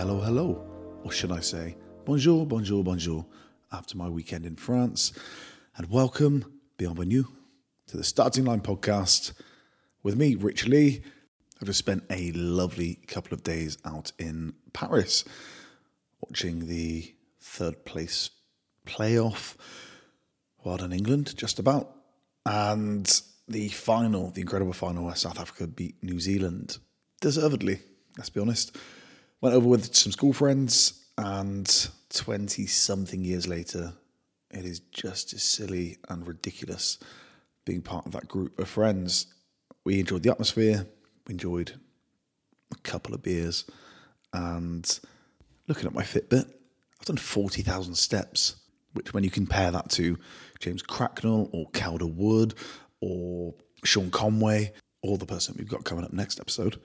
Hello, hello. Or should I say, bonjour, bonjour, bonjour, after my weekend in France. And welcome, bienvenue, to the Starting Line podcast with me, Rich Lee. I've just spent a lovely couple of days out in Paris watching the third place playoff. Well done, England, just about. And the final, the incredible final where South Africa beat New Zealand, deservedly, let's be honest. Went over with some school friends, and 20 something years later, it is just as silly and ridiculous being part of that group of friends. We enjoyed the atmosphere, we enjoyed a couple of beers, and looking at my Fitbit, I've done 40,000 steps, which when you compare that to James Cracknell or Calder Wood or Sean Conway or the person we've got coming up next episode,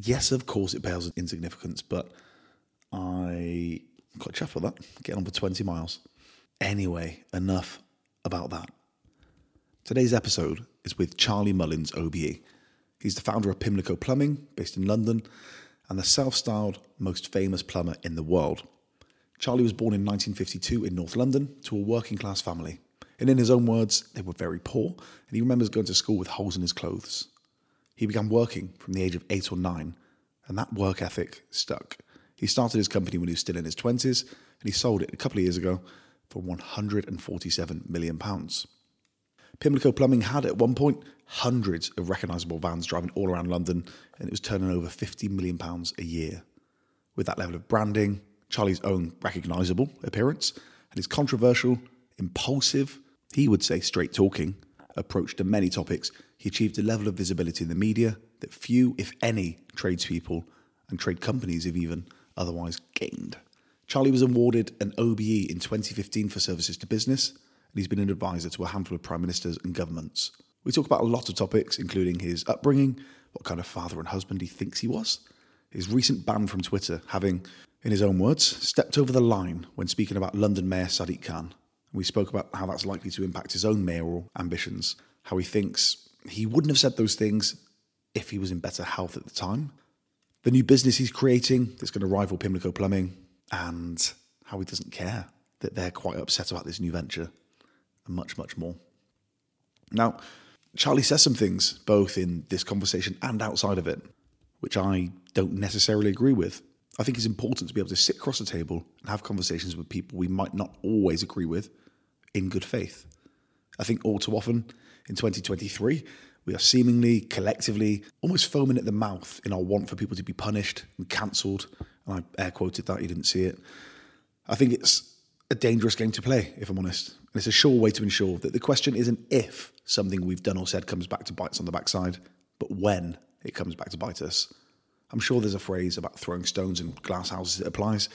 yes, of course, it pales in significance, but I quite chuffed with that. Getting on for 20 miles. Anyway, enough about that. Today's episode is with Charlie Mullins, OBE. He's the founder of Pimlico Plumbing, based in London, and the self styled most famous plumber in the world. Charlie was born in 1952 in North London to a working class family. And in his own words, they were very poor, and he remembers going to school with holes in his clothes. He began working from the age of eight or nine, and that work ethic stuck. He started his company when he was still in his 20s, and he sold it a couple of years ago for £147 million. Pimlico Plumbing had at one point hundreds of recognisable vans driving all around London, and it was turning over £50 million a year. With that level of branding, Charlie's own recognisable appearance, and his controversial, impulsive, he would say straight talking, approach to many topics, he achieved a level of visibility in the media that few, if any, tradespeople and trade companies have even otherwise gained. Charlie was awarded an OBE in 2015 for services to business, and he's been an advisor to a handful of prime ministers and governments. We talk about a lot of topics, including his upbringing, what kind of father and husband he thinks he was, his recent ban from Twitter, having, in his own words, stepped over the line when speaking about London Mayor Sadiq Khan. We spoke about how that's likely to impact his own mayoral ambitions, how he thinks he wouldn't have said those things if he was in better health at the time, the new business he's creating that's going to rival Pimlico Plumbing, and how he doesn't care that they're quite upset about this new venture, and much, much more. Now, Charlie says some things, both in this conversation and outside of it, which I don't necessarily agree with. I think it's important to be able to sit across the table and have conversations with people we might not always agree with in good faith. I think all too often in 2023, we are seemingly collectively almost foaming at the mouth in our want for people to be punished and cancelled. And I air quoted that, you didn't see it. I think it's a dangerous game to play, if I'm honest. And it's a sure way to ensure that the question isn't if something we've done or said comes back to bite us on the backside, but when it comes back to bite us. I'm sure there's a phrase about throwing stones and glass houses that applies.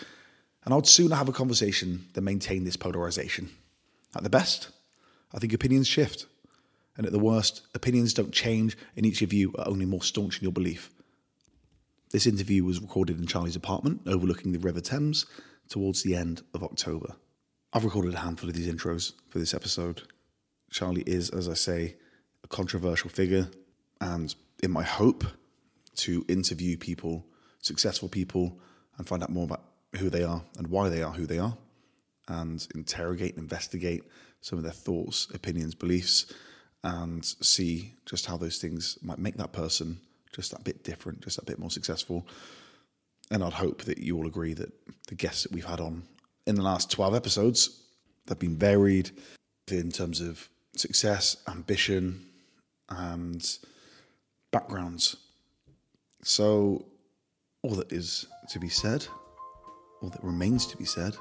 And I would sooner have a conversation than maintain this polarization. At the best, I think opinions shift. And at the worst, opinions don't change, and each of you are only more staunch in your belief. This interview was recorded in Charlie's apartment overlooking the River Thames towards the end of October. I've recorded a handful of these intros for this episode. Charlie is, as I say, a controversial figure, and in my hope to interview people, successful people, and find out more about who they are and why they are who they are, and interrogate and investigate some of their thoughts, opinions, beliefs, and see just how those things might make that person just that bit different, just that bit more successful. And I'd hope that you all agree that the guests that we've had on in the last 12 episodes have been varied in terms of success, ambition, and backgrounds. So, all that is to be said, all that remains to be said,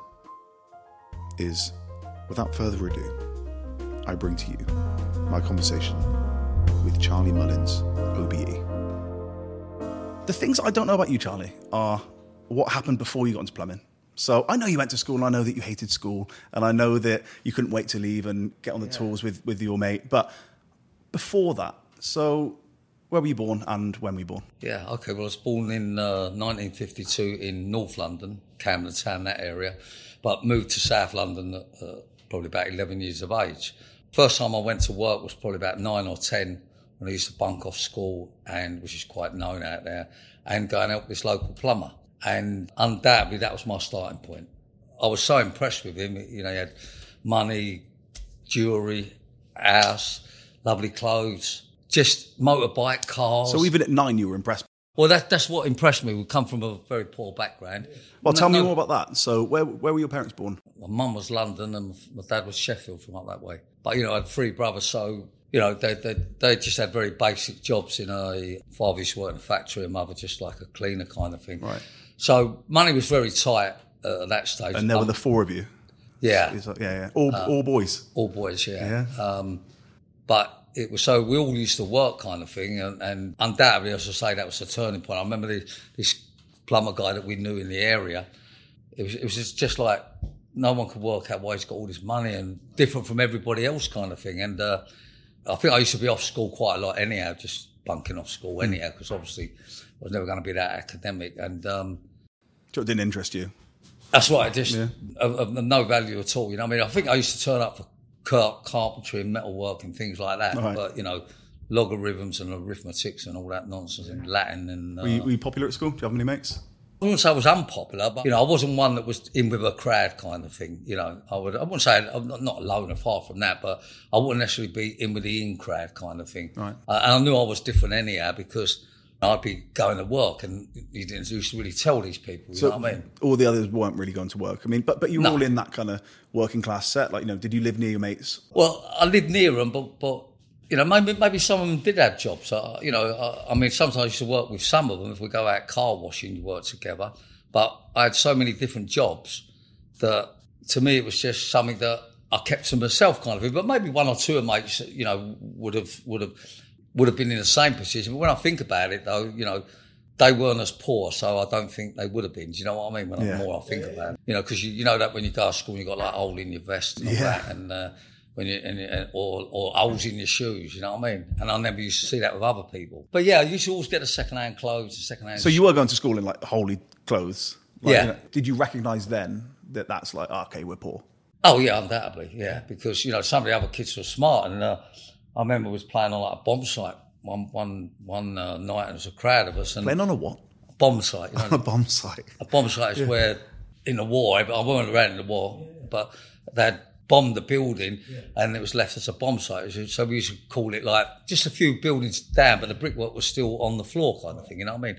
is without further ado, I bring to you my conversation with Charlie Mullins, OBE. The things I don't know about you, Charlie, are what happened before you got into plumbing. So I know you went to school, and I know that you hated school, and I know that you couldn't wait to leave and get on the tours with, with your mate. But before that, so where were you born and when were you born? Yeah, okay. Well, I was born in uh, 1952 in North London, Camden Town, that area, but moved to South London at uh, probably about 11 years of age. First time I went to work was probably about nine or 10 when I used to bunk off school, and which is quite known out there, and go and help this local plumber. And undoubtedly, that was my starting point. I was so impressed with him. You know, he had money, jewellery, house, lovely clothes, just motorbike, cars. So even at nine, you were impressed. Well, that, that's what impressed me. We come from a very poor background. Well, No- tell me no- more about that. So where where were your parents born? My mum was London and my dad was Sheffield from up that way. But, you know, I had three brothers, so, you know, they, they, they just had very basic jobs in a, father used to work in a factory and mother just like a cleaner kind of thing. Right. So money was very tight uh, at that stage. And there were Um, the four of you. Yeah, like- yeah, yeah. All, all boys. all boys, yeah. Yeah. Um, but it was so we all used to work kind of thing, and, and undoubtedly, as I say, that was a turning point. I remember this, this plumber guy that we knew in the area. It was it was just, just like no one could work out why he's got all this money and different from everybody else kind of thing. And uh, I think I used to be off school quite a lot anyhow, just bunking off school anyhow, because obviously I was never going to be that academic. And um, So it didn't interest you. that's right. Just of, of no value at all. You know, what I mean, I think I used to turn up for carpentry and metalwork and things like that. Right. But you know, logarithms and arithmetics and all that nonsense in Latin and. Uh, Were you, were you popular at school? Do you have many mates? I wouldn't say I was unpopular, but you know, I wasn't one that was in with a crowd kind of thing. You know, I would. I wouldn't say I'm not, not alone or far from that, but I wouldn't necessarily be in with the in crowd kind of thing. Right. Uh, and I knew I was different anyhow because I'd be going to work and you didn't used to really tell these people. You So know what I mean? all the others weren't really going to work. I mean, but but you were No. all in that kind of working class set. Like, you know, did you live near your mates? Well, I lived near them, but but you know maybe maybe some of them did have jobs. Uh, you know, I, I mean sometimes I used to work with some of them. If we go out car washing, you work together. But I had so many different jobs that to me it was just something that I kept to myself, kind of. thing. But maybe one or two of mates, you know, would have would have would have been in the same position. But when I think about it, though, you know. They weren't as poor, so I don't think they would have been. Do you know what I mean? When Yeah. I more I think about it, you know, because you, you know that when you go to school, you got like hole in your vest and all Yeah. that, and uh, when you and, and, or or holes in your shoes. You know what I mean? And I never used to see that with other people. But yeah, I used to always get the second hand clothes, the second hand. So you were going to school in like holy clothes. Like, Yeah. you know, did you recognise then that that's like oh, okay, we're poor? Oh yeah, undoubtedly, yeah. Because you know some of the other kids were smart, and uh, I remember was playing on like a bomb site one one one uh, night, and there was a crowd of us, and Playing on a what? A bomb site. You know, A bomb site. a bomb site is where in the war, I wasn't around in the war, but they had bombed the building and it was left as a bomb site. So we used to call it like just a few buildings down, but the brickwork was still on the floor kind of thing, you know what I mean?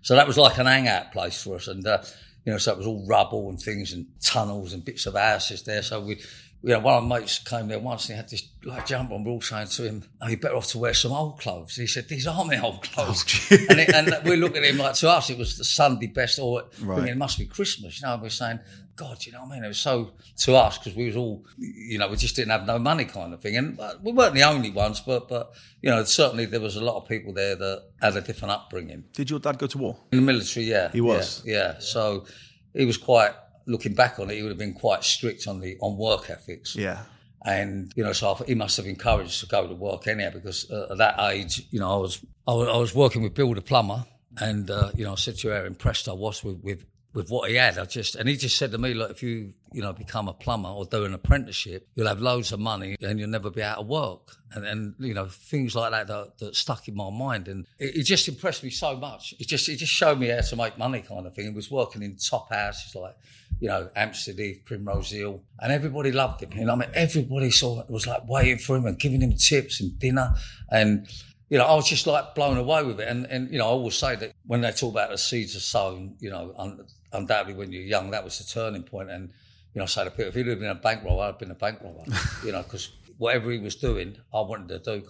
So that was like an hangout place for us. And, uh, you know, so it was all rubble and things and tunnels and bits of houses there. So we, you know, one of my mates came there once and he had this like jumper on. We're all saying to him, "Oh, you're better off to wear some old clothes." And he said, "These aren't my old oh, clothes." and, it, and we look at him like to us, it was the Sunday best, or Right. I mean, it must be Christmas. You know, and we're saying, "God, you know what I mean?" It was so to us because we was all, you know, we just didn't have no money kind of thing, and we weren't the only ones, but but you know, certainly there was a lot of people there that had a different upbringing. Did your dad go to war? In the military, yeah. He was? Yeah. yeah. So he was quite, looking back on it, he would have been quite strict on the on work ethics. Yeah. And, you know, so I he must have encouraged to go to work anyhow because uh, at that age, you know, I was, I was, I was working with Bill the plumber And uh, you know, I said to how impressed I was with, with with what he had. I just and he just said to me, look, if you you know become a plumber or do an apprenticeship, you'll have loads of money and you'll never be out of work. And and you know things like that that, that stuck in my mind, and it, it just impressed me so much. It just it just showed me how to make money, kind of thing. He was working in top houses like you know Hampstead, Primrose Hill, and everybody loved him. You know, I mean, everybody saw was like waiting for him and giving him tips and dinner and you know, I was just like blown away with it. And, and you know, I always say that when they talk about the seeds are sown, you know, un- undoubtedly when you're young, that was the turning point. And, you know, I say to people, if he'd have been a bank robber, I'd have been a bank robber, you know, because whatever he was doing, I wanted to do.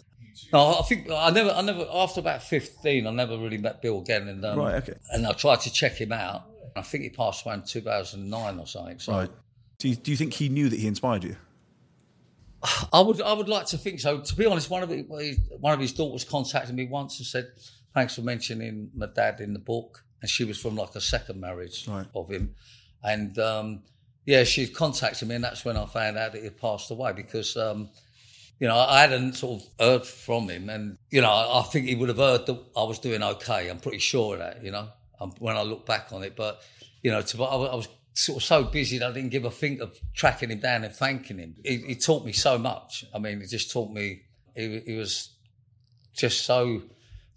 No, I think I never, I never, after about 15, I never really met Bill again. And, um, Right, okay. And I tried to check him out. I think he passed away in 2009 or something. So Right. Do you, do you think he knew that he inspired you? I would, I would like to think so. To be honest, one of his, one of his daughters contacted me once and said, "Thanks for mentioning my dad in the book." And she was from like a second marriage Right. of him, and um, yeah, she contacted me, and that's when I found out that he passed away because. Um, you know, I hadn't sort of heard from him, and you know, I think he would have heard that I was doing okay. I'm pretty sure of that. You know, um, when I look back on it, but you know, to, I was I was sort of so busy that I didn't give a think of tracking him down and thanking him. He, he taught me so much. I mean, he just taught me. He, he was just so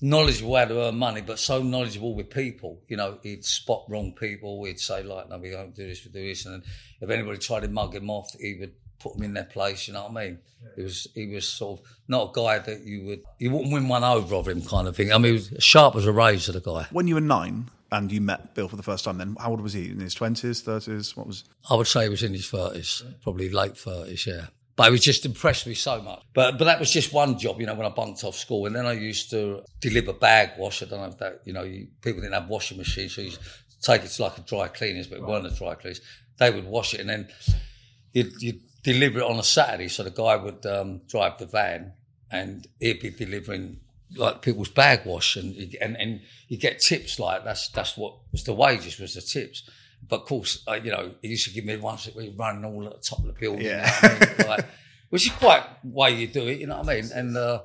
knowledgeable how to earn money, but so knowledgeable with people. You know, he'd spot wrong people. He'd say like, "No, we don't do this. We do this." And if anybody tried to mug him off, he would put them in their place. You know what I mean? He was he was sort of not a guy that you would you wouldn't win one over of him kind of thing. I mean, he was sharp as a razor, the guy. When you were nine and you met Bill for the first time, then how old was he? In his twenties, thirties? What was? I would say he was in his thirties, probably late thirties, yeah. But he was just impressed me so much. But but that was just one job, you know, when I bunked off school. And then I used to deliver bag wash. I don't know if that, you know, you, people didn't have washing machines, so you take it to like a dry cleaners, but it weren't a dry cleaners. They would wash it and then you'd, you'd deliver it on a Saturday. So the guy would um, drive the van and he'd be delivering like people's bag wash and you- and and you get tips like that's that's what was the wages was the tips. But of course, uh, you know, he used to give me ones that we running all at the top of the building, Yeah. you know I mean? like, which is quite way you do it, you know what I mean? And uh,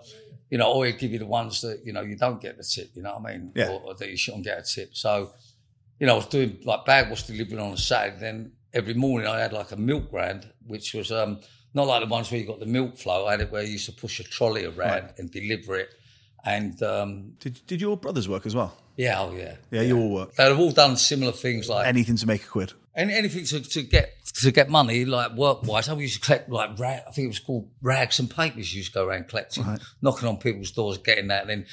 you know, or he'd give you the ones that you know you don't get the tip, you know what I mean? Yeah. Or, or that you shouldn't get a tip. So, you know, I was doing like bag wash delivering on a Saturday. Then every morning I had like a milk brand, which was um, not like the ones where you got the milk flow. I had it where you used to push a trolley around and deliver it. And um, Did Did your brothers work as well? yeah, oh yeah, Yeah, you all work. they've all done similar things like Anything to make a quid. any, anything to, to get to get money, like work wise. I used to collect like rag, I think it was called rags and papers. You used to go around collecting, knocking on people's doors, getting that. And then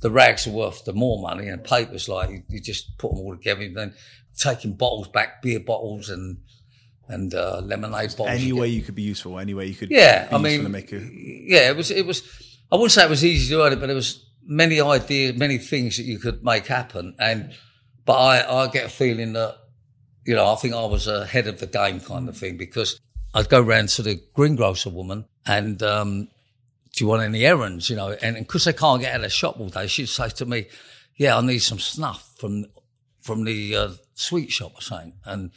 the rags are worth the more money, and papers like you, you just put them all together. And then taking bottles back, beer bottles and and uh, lemonade bottles. Any way you could be useful. Any way you could. yeah, I mean, to make a, yeah, it was. It was. I wouldn't say it was easy to earn it, but there was many ideas, many things that you could make happen. And but I, I get a feeling that you know, I think I was ahead of the game kind of thing because I'd go round to the greengrocer woman and um, do you want any errands? You know, and because they can't get out of the shop all day, she'd say to me, "Yeah, I need some snuff from from the uh, sweet shop or something," and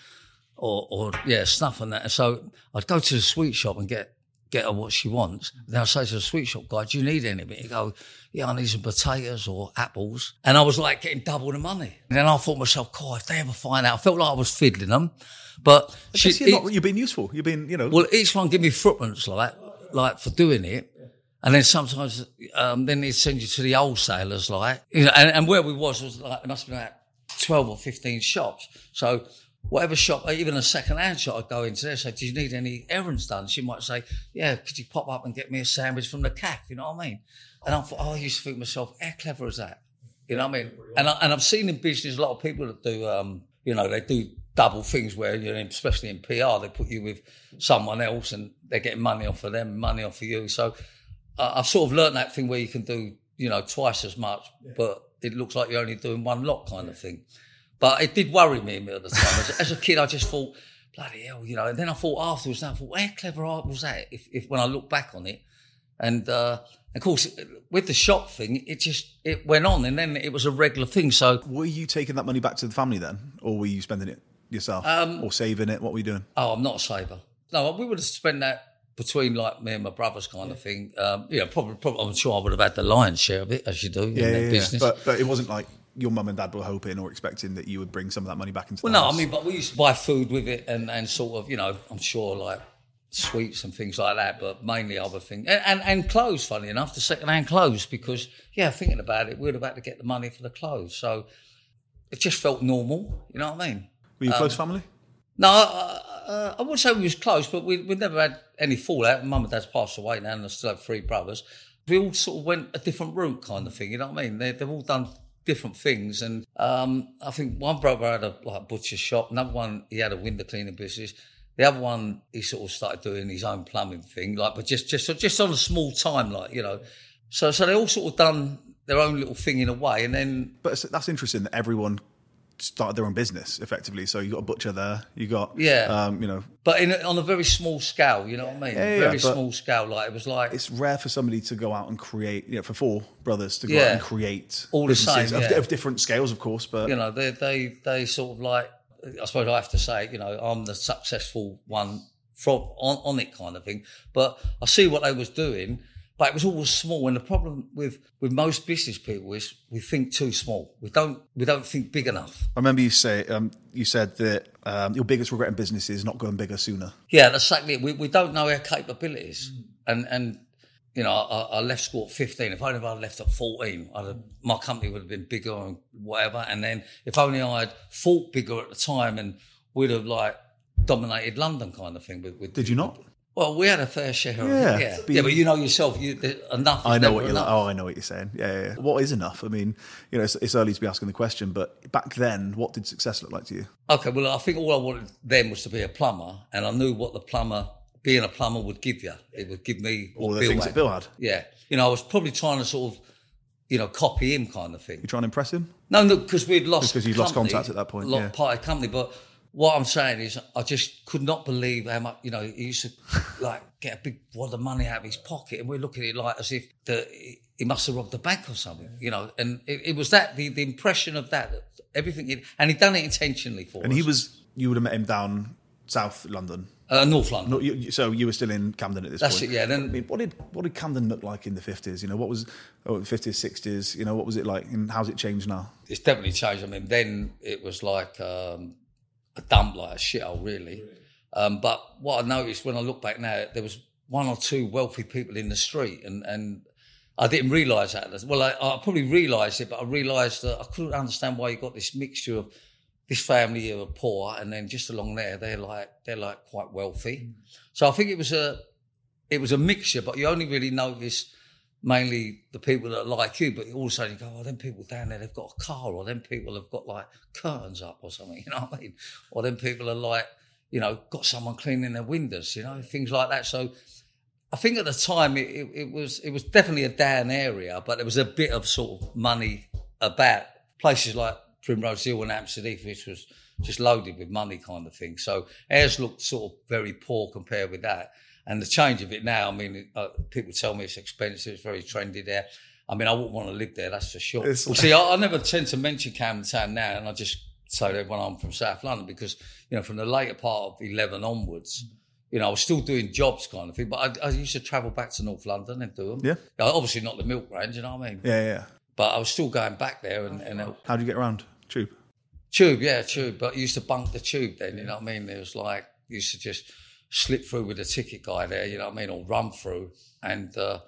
or, or yeah, snuff and that. And so I'd go to the sweet shop and get get her what she wants. Then I'd say to the sweet shop guy, "Do you need anything?" He'd go, "Yeah, I need some potatoes or apples." And I was like getting double the money. And then I thought to myself, "God, if they ever find out," I felt like I was fiddling them. But she, you're, not, you're being useful. You've been, you know. well, each one give me footprints like like for doing it. And then sometimes, um, then they'd send you to the wholesalers, like, you know, and, and where we was was like, it must have been like 12 or 15 shops. So whatever shop, even a second-hand shop, I'd go into there, say, do you need any errands done? She might say, yeah, could you pop up and get me a sandwich from the cafe? You know what I mean? And I thought, oh, I used to think to myself, how clever is that? You know what I mean? And, I, and I've seen in business a lot of people that do, um, you know, they do double things where, you know, especially in PR, they put you with someone else and they're getting money off of them, money off of you. So uh, I've sort of learned that thing where you can do, you know, twice as much, but it looks like you're only doing one lot kind of thing. But it did worry me at the time. As, as a kid, I just thought, bloody hell, you know. And then I thought afterwards, I thought, how clever I was that? If, if when I look back on it, and uh, of course, with the shop thing, it just it went on, and then it was a regular thing. So, were you taking that money back to the family then, or were you spending it yourself, Um, or saving it? What were you doing? oh, I'm not a saver. No, we would have spent that between like me and my brothers, kind of thing. Um, you know, probably, probably, I'm sure I would have had the lion's share of it, as you do in Yeah, that yeah, yeah. business. But but it wasn't like your mum and dad were hoping or expecting that you would bring some of that money back into Well, the no, house. I mean, but we used to buy food with it and, and sort of, you know, I'm sure like sweets and things like that, but mainly other things. And, and, and clothes, funny enough, the second hand clothes, because, yeah, thinking about it, we were about to get the money for the clothes. So it just felt normal, you know what I mean? were you a um, close family? No, uh, I wouldn't say we was close, but we we never had any fallout. Mum and dad's passed away now, and I still have three brothers. We all sort of went a different route, kind of thing. You know what I mean? They, they've all done different things, and um, I think one brother had a like butcher shop, another one he had a window cleaning business. The other one he sort of started doing his own plumbing thing, like, but just just just on a small time, like you know. So so they all sort of done their own little thing in a way, and then But that's interesting that everyone started their own business effectively. So you got a butcher there, you got Yeah. um, you know, but in on a very small scale, you know what I mean? Yeah, yeah, very small scale. Like it was like it's rare for somebody to go out and create, you know, for four brothers to go Yeah. out and create All the same, businesses of, of different scales, of course. But you know, they they they sort of like I suppose I have to say, you know, I'm the successful one from on, on it kind of thing. But I see what they was doing, but it was always small. And the problem with with most business people is we think too small. We don't we don't think big enough. I remember you say um, you said that um, your biggest regret in business is not going bigger sooner. Yeah, that's exactly it. We, we don't know our capabilities. And, and you know, I, I left school at 15. If only if I'd left at 14, I'd have, my company would have been bigger and whatever. And then if only I had thought bigger at the time and we'd have like dominated London kind of thing. With, with Did you not? Well, we had a fair share of Yeah, it. Yeah. but yeah, you- but you know yourself, you, enough. is I know what you're like. Oh, I know what you're saying. Yeah, yeah, yeah. What is enough? I mean, you know, it's, it's early to be asking the question, but back then, what did success look like to you? Okay, well, I think all I wanted then was to be a plumber, and I knew what the plumber, being a plumber, would give you. It would give me All the Bill things had. that Bill had. Yeah, you know, I was probably trying to sort of, you know, copy him kind of thing. You trying to impress him? No, no, because we'd lost Because you'd lost contact at that point, Lost yeah. part of the company, but what I'm saying is, I just could not believe how much. You know, he used to like get a big wad of money out of his pocket, and we're looking at it like as if the, he must have robbed the bank or something. You know, and it, it was that the, the impression of that, that everything, he, and he'd done it intentionally for And us. he was, you would have met him down South London. uh, North London. No, you, so you were still in Camden at this That's point. it, yeah, then- I mean, what did what did Camden look like in the fifties? You know, what was oh, fifties, sixties? You know, what was it like, and how's it changed now? it's definitely changed. I mean, then it was like um, a dump, like a shithole, really. Um, but what I noticed when I look back now, there was one or two wealthy people in the street, and, and I didn't realise that. Well, I, I probably realised it, but I realised that I couldn't understand why you got this mixture of this family are poor, and then just along there, they're like they're like quite wealthy. So I think it was a it was a mixture, but you only really notice mainly the people that like you, but all of a sudden you go, oh, them people down there, they've got a car, or them people have got like curtains up or something, you know what I mean? Or them people are like, you know, got someone cleaning their windows, you know, things like that. So I think at the time it, it, it was it was definitely a down area, but there was a bit of sort of money about places like Primrose Hill and Hampstead Heath, which was just loaded with money kind of thing. So ours looked sort of very poor compared with that. And the change of it now, I mean, uh, people tell me it's expensive, it's very trendy there. I mean, I wouldn't want to live there, that's for sure. Well, see, I, I never tend to mention Camden Town now, and I just say that when I'm from South London because, you know, from the later part of 11 onwards, you know, I was still doing jobs kind of thing, but I, I used to travel back to North London and do them. Yeah. Obviously not the milk range, you know what I mean? Yeah, yeah. But I was still going back there and, and uh, How do you get around? Tube. Tube, yeah, tube. But I used to bunk the tube then, you know what I mean? It was like, used to just slip through with the ticket guy there, you know what I mean? Or run through. And uh,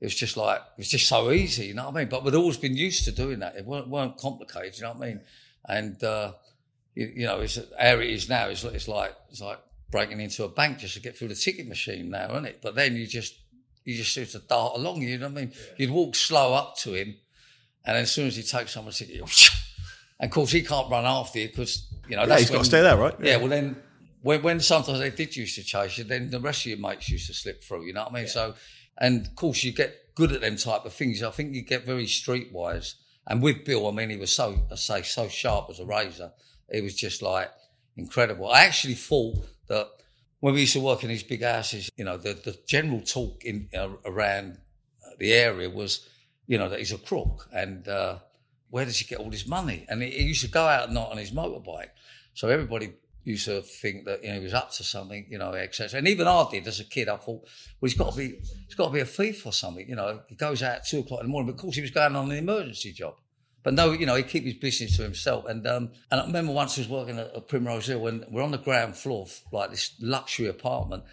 it was just like, it was just so easy, you know what I mean? But we'd always been used to doing that. It weren't, weren't complicated, you know what I mean? And, uh, you, you know, it's, how it is now, it's, it's like, it's like breaking into a bank just to get through the ticket machine now, isn't it? But then you just, you just used to dart along, you know what I mean? You'd walk slow up to him. And then as soon as he takes someone's ticket, and of course he can't run after you because you know Yeah, that's he's got to stay there, right? Yeah. Well, then when, when sometimes they did used to chase you, then the rest of your mates used to slip through. You know what I mean? So, and of course you get good at them type of things. I think you get very streetwise. And with Bill, I mean, he was so I say so sharp as a razor. It was just like incredible. I actually thought that when we used to work in these big houses, you know, the, the general talk in uh, around the area was, you know, that he's a crook and uh, where does he get all this money? And he, he used to go out at night on his motorbike. So everybody used to think that, you know, he was up to something, you know, etc. And even I did as a kid, I thought, well, he's got to be, he's got to be a thief or something, you know. He goes out at two o'clock in the morning, but of course he was going on an emergency job. But no, you know, he keep his business to himself. And um, and I remember once I was working at, at Primrose Hill and we're on the ground floor, like this luxury apartment,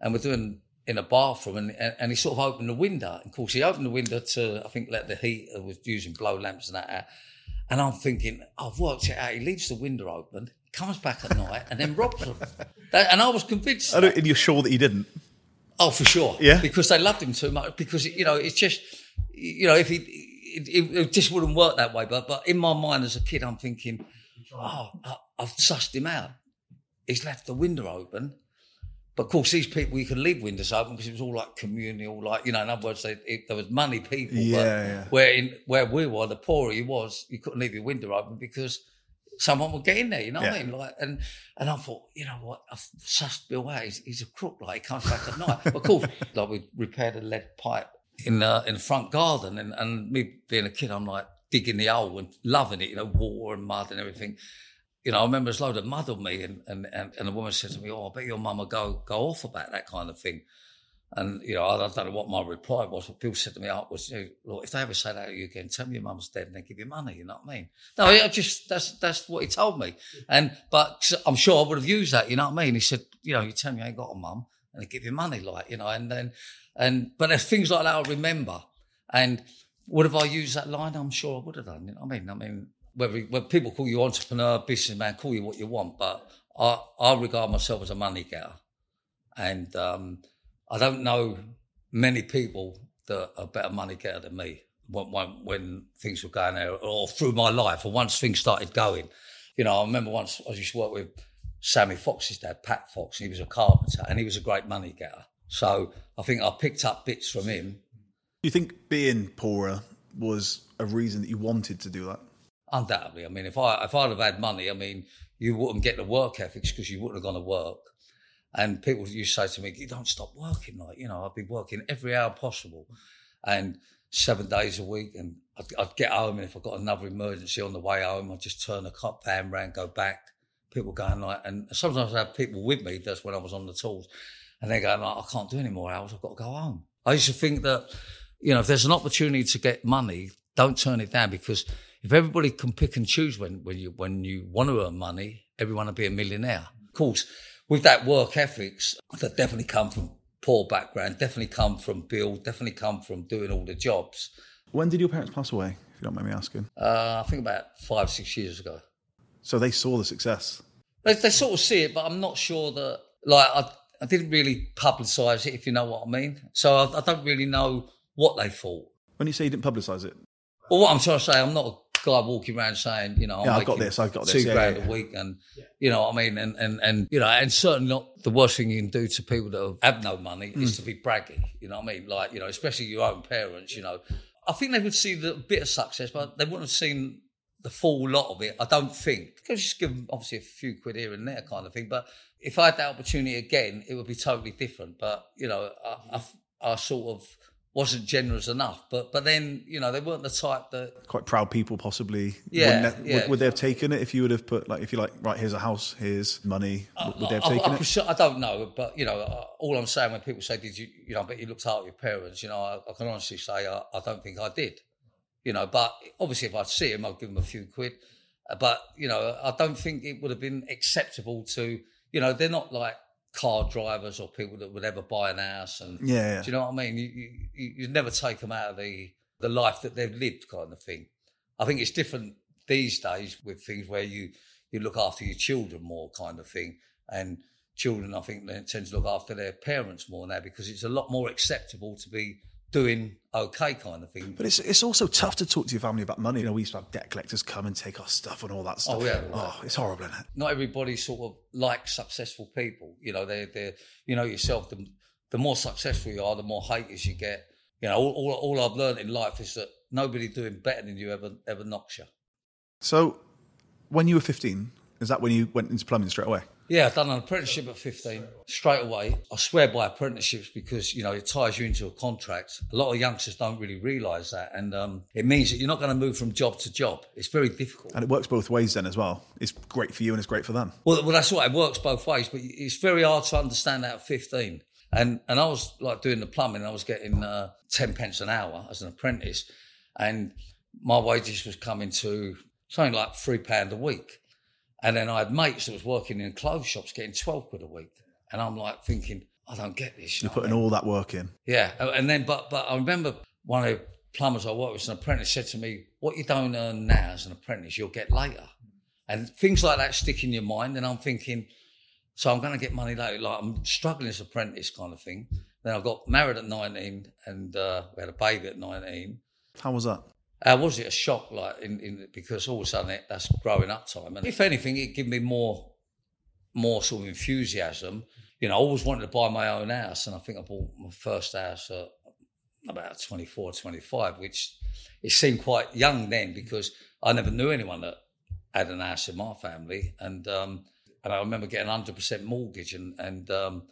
and we're doing in a bathroom, and, and, and he sort of opened the window. Of course, he opened the window to I think let the heat uh, was using blow lamps and that out. And I'm thinking, I've worked it out. He leaves the window open, comes back at night, and then robs them. That- and I was convinced. I don't, and you're sure that he didn't? Oh, for sure. Yeah? Because they loved him too much. Because you know, it's just you know, if he, it, it, it just wouldn't work that way. But but in my mind as a kid, I'm thinking, oh, I, I've sussed him out. He's left the window open. But of course, these people you can leave windows open because it was all like communal, like you know. In other words, they, it, there was money people. Yeah, but yeah. Where in where we were, the poorer you was, you couldn't leave your window open because someone would get in there. You know what I mean? Like, and and I thought, you know what? I've sussed Bill out. He's, he's a crook. Like he comes back at night. Of course, like we repaired a lead pipe in the in the front garden, and and me being a kid, I'm like digging the hole and loving it. You know, water and mud and everything. You know, I remember there's a load of mud on me, and and and, and the woman said to me, "Oh, I bet your mum will go go off about that kind of thing." And you know, I, don't know what my reply was. but Bill said to me out was, "Look, if they ever say that to you again, tell me your mum's dead, and they give you money." You know what I mean? No, I just that's that's what he told me. And but I'm sure I would have used that. You know what I mean? He said, "You know, you tell me you ain't got a mum, and they give you money, like you know." And then and but there's things like that I remember. And would have I used that line? I'm sure I would have done. You know what I mean? I mean, whether when people call you entrepreneur, businessman, call you what you want, but I I regard myself as a money getter, and um, I don't know many people that are better money getter than me. When, when, when things were going there, or through my life, or once things started going, you know, I remember once I used to work with Sammy Fox's dad, Pat Fox, and he was a carpenter, and he was a great money getter. So I think I picked up bits from him. Do you think being poorer was a reason that you wanted to do that? Undoubtedly. I mean, if I if I'd have had money, I mean, you wouldn't get the work ethics because you wouldn't have gone to work. And people used to say to me, "You don't stop working." Like you know, I'd be working every hour possible, and seven days a week. And I'd, I'd get home, and if I got another emergency on the way home, I'd just turn the cop van round, go back. People going like, and sometimes I have people with me. That's when I was on the tools, and they're going like, "I can't do any more hours. I've got to go home." I used to think that, you know, if there's an opportunity to get money, don't turn it down because if everybody can pick and choose when, when you when you want to earn money, everyone will be a millionaire. Of course, with that work ethics that definitely come from poor background, definitely come from Bill, definitely come from doing all the jobs. When did your parents pass away, if you don't mind me asking? Uh, I think about five six years ago. So they saw the success. They, they sort of see it, but I'm not sure that like I I didn't really publicise it, if you know what I mean. So I, I don't really know what they thought. When you say you didn't publicise it, Well, what I'm trying to say, I'm not a guy walking around saying, you know, I'm Yeah, I've got this, I've got two this, yeah, grand yeah, a week, and you know, what I mean, and and and you know, and certainly not the worst thing you can do to people that have no money Mm. is to be braggy. You know what I mean? Like, you know, especially your own parents. You know, I think they would see the bit of success, but they wouldn't have seen the full lot of it. I don't think because just give them obviously a few quid here and there, kind of thing. But if I had that opportunity again, it would be totally different. But you know, I, I, I sort of wasn't generous enough. But but then you know, they weren't the type that quite proud people possibly. Yeah, yeah. Would, would they have taken it if you would have put like if you like right here's a house, here's money? Would, would they have taken I, I, it? presu- I don't know, but you know, all I'm saying when people say, "Did you?" You know, but you looked after your parents. You know, I, I can honestly say I, I don't think I did. You know, but obviously, if I see him, I'll give him a few quid. Uh, But you know, I don't think it would have been acceptable to. You know, they're not like car drivers or people that would ever buy an house. And Yeah, yeah. do you know what I mean? You, you you never take them out of the the life that they've lived, kind of thing. I think it's different these days with things where you you look after your children more, kind of thing, and children, I think, they tend to look after their parents more now because it's a lot more acceptable to be doing okay, kind of thing. But it's it's also tough to talk to your family about money. You know, we used to have debt collectors come and take our stuff and all that oh, stuff. Oh, yeah. Oh, it's horrible, isn't it? not everybody sort of likes successful people. You know, they they you know yourself. The the more successful you are, the more haters you get. You know, all, all, all I've learned in life is that nobody doing better than you ever ever knocks you. So, when you were 15, is that when you went into plumbing straight away? Yeah, I've done an apprenticeship at 15 straight away. I swear by apprenticeships because, you know, it ties you into a contract. A lot of youngsters don't really realise that. And um, it means that you're not going to move from job to job. It's very difficult. And it works both ways then as well. It's great for you and it's great for them. Well, well, that's what it works both ways, but it's very hard to understand that at 15. And and I was like doing the plumbing, I was getting uh, 10 pence an hour as an apprentice. And my wages was coming to something like three pound a week. And then I had mates that was working in clothes shops getting 12 quid a week. And I'm like thinking, I don't get this. You're putting all that work in. Yeah. And then, but, but I remember one of the plumbers I worked with, an apprentice, said to me, what you don't earn now as an apprentice, you'll get later. And things like that stick in your mind. And I'm thinking, so I'm going to get money later. Like I'm struggling as apprentice kind of thing. Then I got married at 19 and uh, we had a baby at 19. How was that? Was it a shock, like, in, in because all of a sudden it, that's growing up time, and if anything, it gave me more, more sort of enthusiasm. You know, I always wanted to buy my own house, and I think I bought my first house at about 24, 25, which it seemed quite young then because I never knew anyone that had an house in my family, and um, and I remember getting hundred percent mortgage, and and um,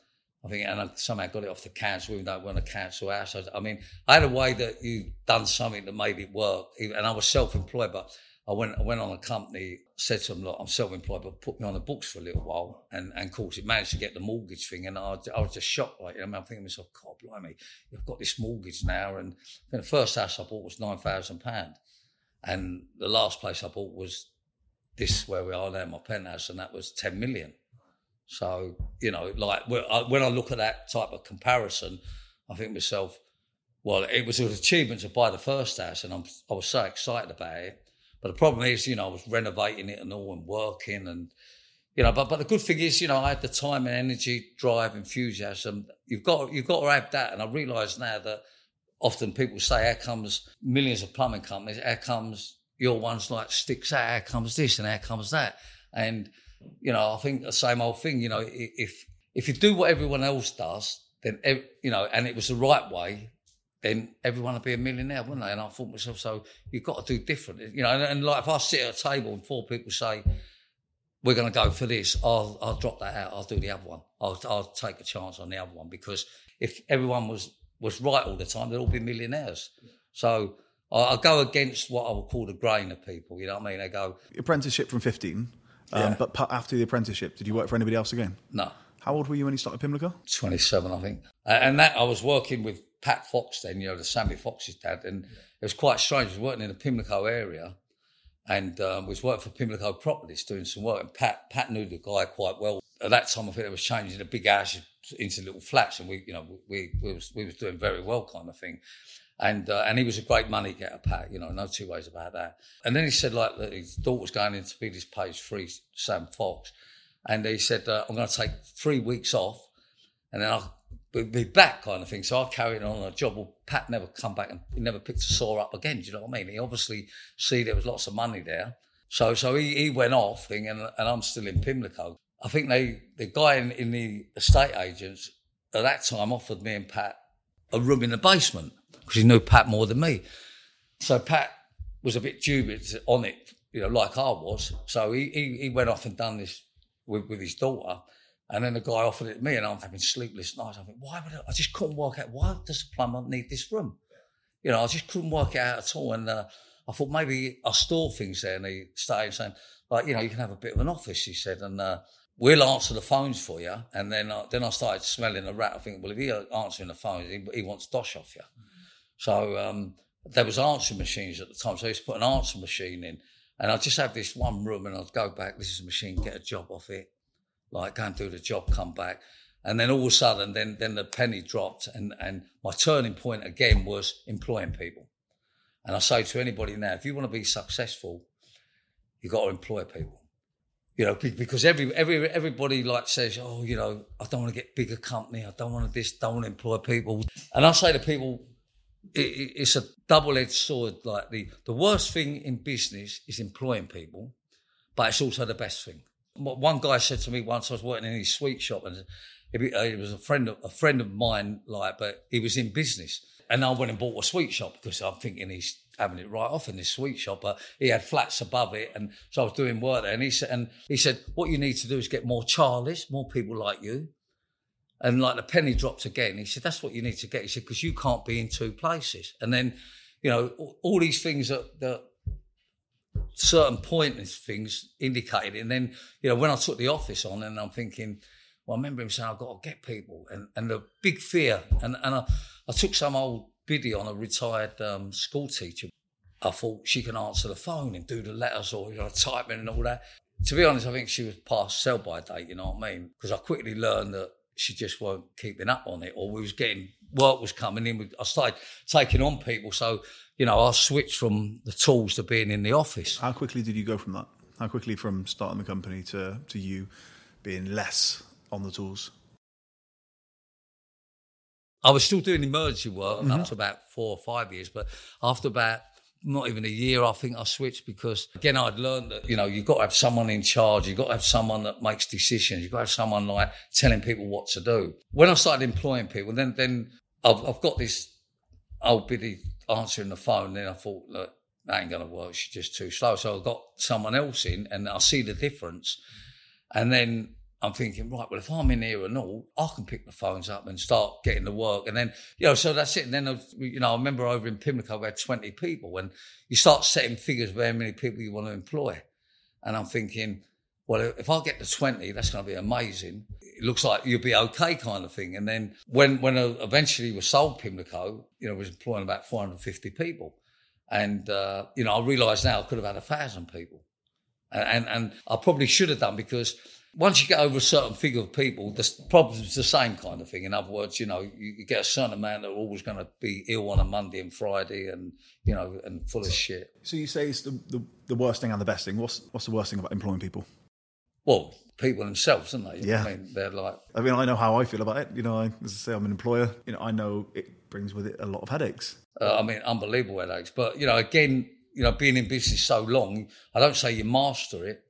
I think, and I somehow got it off the council, even though it wasn't a council house. I mean, I had a way that you done something that made it work, and I was self-employed, but I went, I went on a company, said to them, look, I'm self-employed, but put me on the books for a little while. And, and of course, it managed to get the mortgage thing. And I, I was just shocked. Like, you know, I'm thinking to myself, God, blimey, you've got this mortgage now. And the first house I bought was £9,000. And the last place I bought was this where we are now, my penthouse, and that was 10 million. So, you know, like when I look at that type of comparison, I think myself, well, it was an achievement to buy the first house, and I'm, I was so excited about it. But the problem is, you know, I was renovating it and all and working, and you know, but but the good thing is, you know, I had the time and energy, drive, enthusiasm. You've got you've got to have that, and I realise now that often people say, "How comes millions of plumbing companies? How comes your ones like sticks out? How comes this and how comes that?" And you know, I think the same old thing. You know, if if you do what everyone else does, then you know, and it was the right way, then everyone would be a millionaire, wouldn't they? And I thought to myself, so you've got to do different. You know, and, and like if I sit at a table and four people say, we're going to go for this, I'll, I'll drop that out. I'll do the other one. I'll, I'll take a chance on the other one because if everyone was, was right all the time, they'd all be millionaires. So I, I go against what I would call the grain of people. You know what I mean? They go apprenticeship from 15. Um, yeah. But after the apprenticeship, did you work for anybody else again? No. How old were you when you started Pimlico? 27, I think. And that I was working with Pat Fox then, you know, the Sammy Fox's dad. And it was quite strange. I was working in the Pimlico area and um, was working for Pimlico Properties doing some work. And Pat, Pat knew the guy quite well. At that time, I think it was changing the big house into little flats. And we, you know, we, we, was, we was doing very well kind of thing and uh, and he was a great money getter, Pat. You know, no two ways about that. And then he said like that his daughter was going in to be this page three, Sam Fox, and he said uh, I'm going to take three weeks off, and then I'll be back, kind of thing. So I carried on a job. Well, Pat never come back and he never picked a saw up again. Do you know what I mean? He obviously see there was lots of money there, so so he, he went off, thing, and and I'm still in Pimlico. I think they the guy in, in the estate agents at that time offered me and Pat a room in the basement because he knew Pat more than me. So Pat was a bit dubious on it, you know, like I was. So he, he, he went off and done this with, with his daughter. And then the guy offered it to me, and I'm having sleepless nights. I think, why would I, I just couldn't work out why does the plumber need this room? You know, I just couldn't work it out at all. And uh, I thought maybe I store things there. And he started saying, like, you know, you can have a bit of an office. He said, and uh, we'll answer the phones for you. And then uh, then I started smelling a rat. I think, well, if you're answering the phones, he, he wants dosh off you. Mm-hmm. So um, there was answering machines at the time. So I used to put an answering machine in. And I'd just have this one room and I'd go back, this is a machine, get a job off it. Like go and do the job, come back. And then all of a sudden, then then the penny dropped, and, and my turning point again was employing people. And I say to anybody now, if you want to be successful, you've got to employ people. You know, because every every everybody like says, oh, you know, I don't want to get bigger company, I don't want to this, don't want to employ people. And I say to people, it, it's a double-edged sword. Like the the worst thing in business is employing people, but it's also the best thing. One guy said to me once, I was working in his sweet shop, and it uh, was a friend of a friend of mine, like, but he was in business, and I went and bought a sweet shop because I'm thinking he's having it right off in this sweet shop, but he had flats above it, and so I was doing work there, and he said, and he said, what you need to do is get more Charlies, more people like you, and like the penny dropped again. He said, that's what you need to get. He said, because you can't be in two places. And then, you know, all these things that, that certain pointless things indicated. And then, you know, when I took the office on and I'm thinking, well, I remember him saying, I've got to get people. And, and the big fear. And, and I, I took some old biddy on a retired um, school teacher. I thought she can answer the phone and do the letters or you know, typing and all that. To be honest, I think she was past sell by date, you know what I mean? Because I quickly learned that she just weren't keeping up on it or we was getting, work was coming in. I started taking on people. So, you know, I switched from the tools to being in the office. How quickly did you go from that? How quickly from starting the company to, to you being less on the tools? I was still doing emergency work mm-hmm. up to about four or five years, but after about not even a year, I think I switched because again I'd learned that you know you've got to have someone in charge, you've got to have someone that makes decisions, you've got to have someone like telling people what to do. When I started employing people, then then I've, I've got this old biddy answering the phone. Then I thought, look, that ain't gonna work. She's just too slow. So I got someone else in, and I see the difference. And then I'm thinking, right, well, if I'm in here and all, I can pick the phones up and start getting the work. And then, you know, so that's it. And then, you know, I remember over in Pimlico, we had 20 people and you start setting figures of how many people you want to employ. And I'm thinking, well, if I get to 20, that's going to be amazing. It looks like you'll be okay kind of thing. And then when, when eventually we sold Pimlico, you know, I was employing about 450 people. And, uh, you know, I realised now I could have had a thousand people. And, and, and I probably should have done because once you get over a certain figure of people, the problem's the same kind of thing. In other words, you know, you, you get a certain amount that are always going to be ill on a Monday and Friday, and you know, and full of shit. So you say it's the, the, the worst thing and the best thing. What's what's the worst thing about employing people? Well, people themselves, aren't they? You yeah. I mean, they're like. I mean, I know how I feel about it. You know, I, as I say, I'm an employer. You know, I know it brings with it a lot of headaches. Uh, I mean, unbelievable headaches. But you know, again, you know, being in business so long, I don't say you master it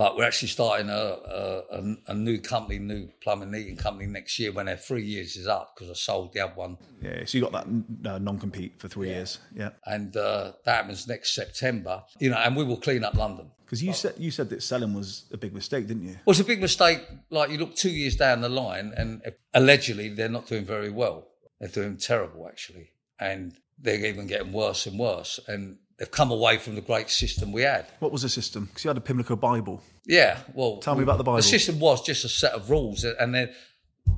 but we're actually starting a, a, a, new company, new plumbing heating company next year when their three years is up because I sold the other one. Yeah, so you got that uh, non-compete for three yeah. years. Yeah, and uh, that happens next September. You know, and we will clean up London. Because you said you said that selling was a big mistake, didn't you? Well, it's a big mistake. Like you look two years down the line, and allegedly they're not doing very well. They're doing terrible, actually, and they're even getting worse and worse. And they've come away from the great system we had. What was the system? Because you had a Pimlico Bible. Yeah, well, tell me about the Bible. The system was just a set of rules, and then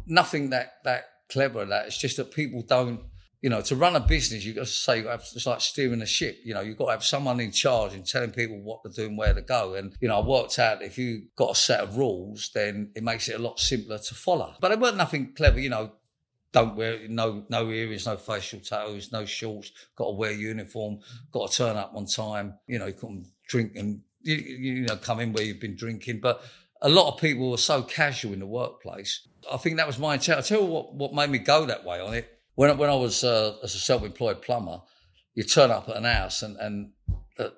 nothing that that clever. That it's just that people don't. You know, to run a business, you've got to say it's like steering a ship. You know, you've got to have someone in charge and telling people what to do and where to go. And you know, I worked out if you got a set of rules, then it makes it a lot simpler to follow. But it weren't nothing clever. You know, don't wear no no earrings, no facial tattoos, no shorts. Got to wear uniform. Got to turn up on time. You know, you couldn't drink and you, you know come in where you've been drinking. But a lot of people were so casual in the workplace. I think that was my intent. I tell you what, what made me go that way on it. When when I was uh, as a self-employed plumber, you turn up at an house and and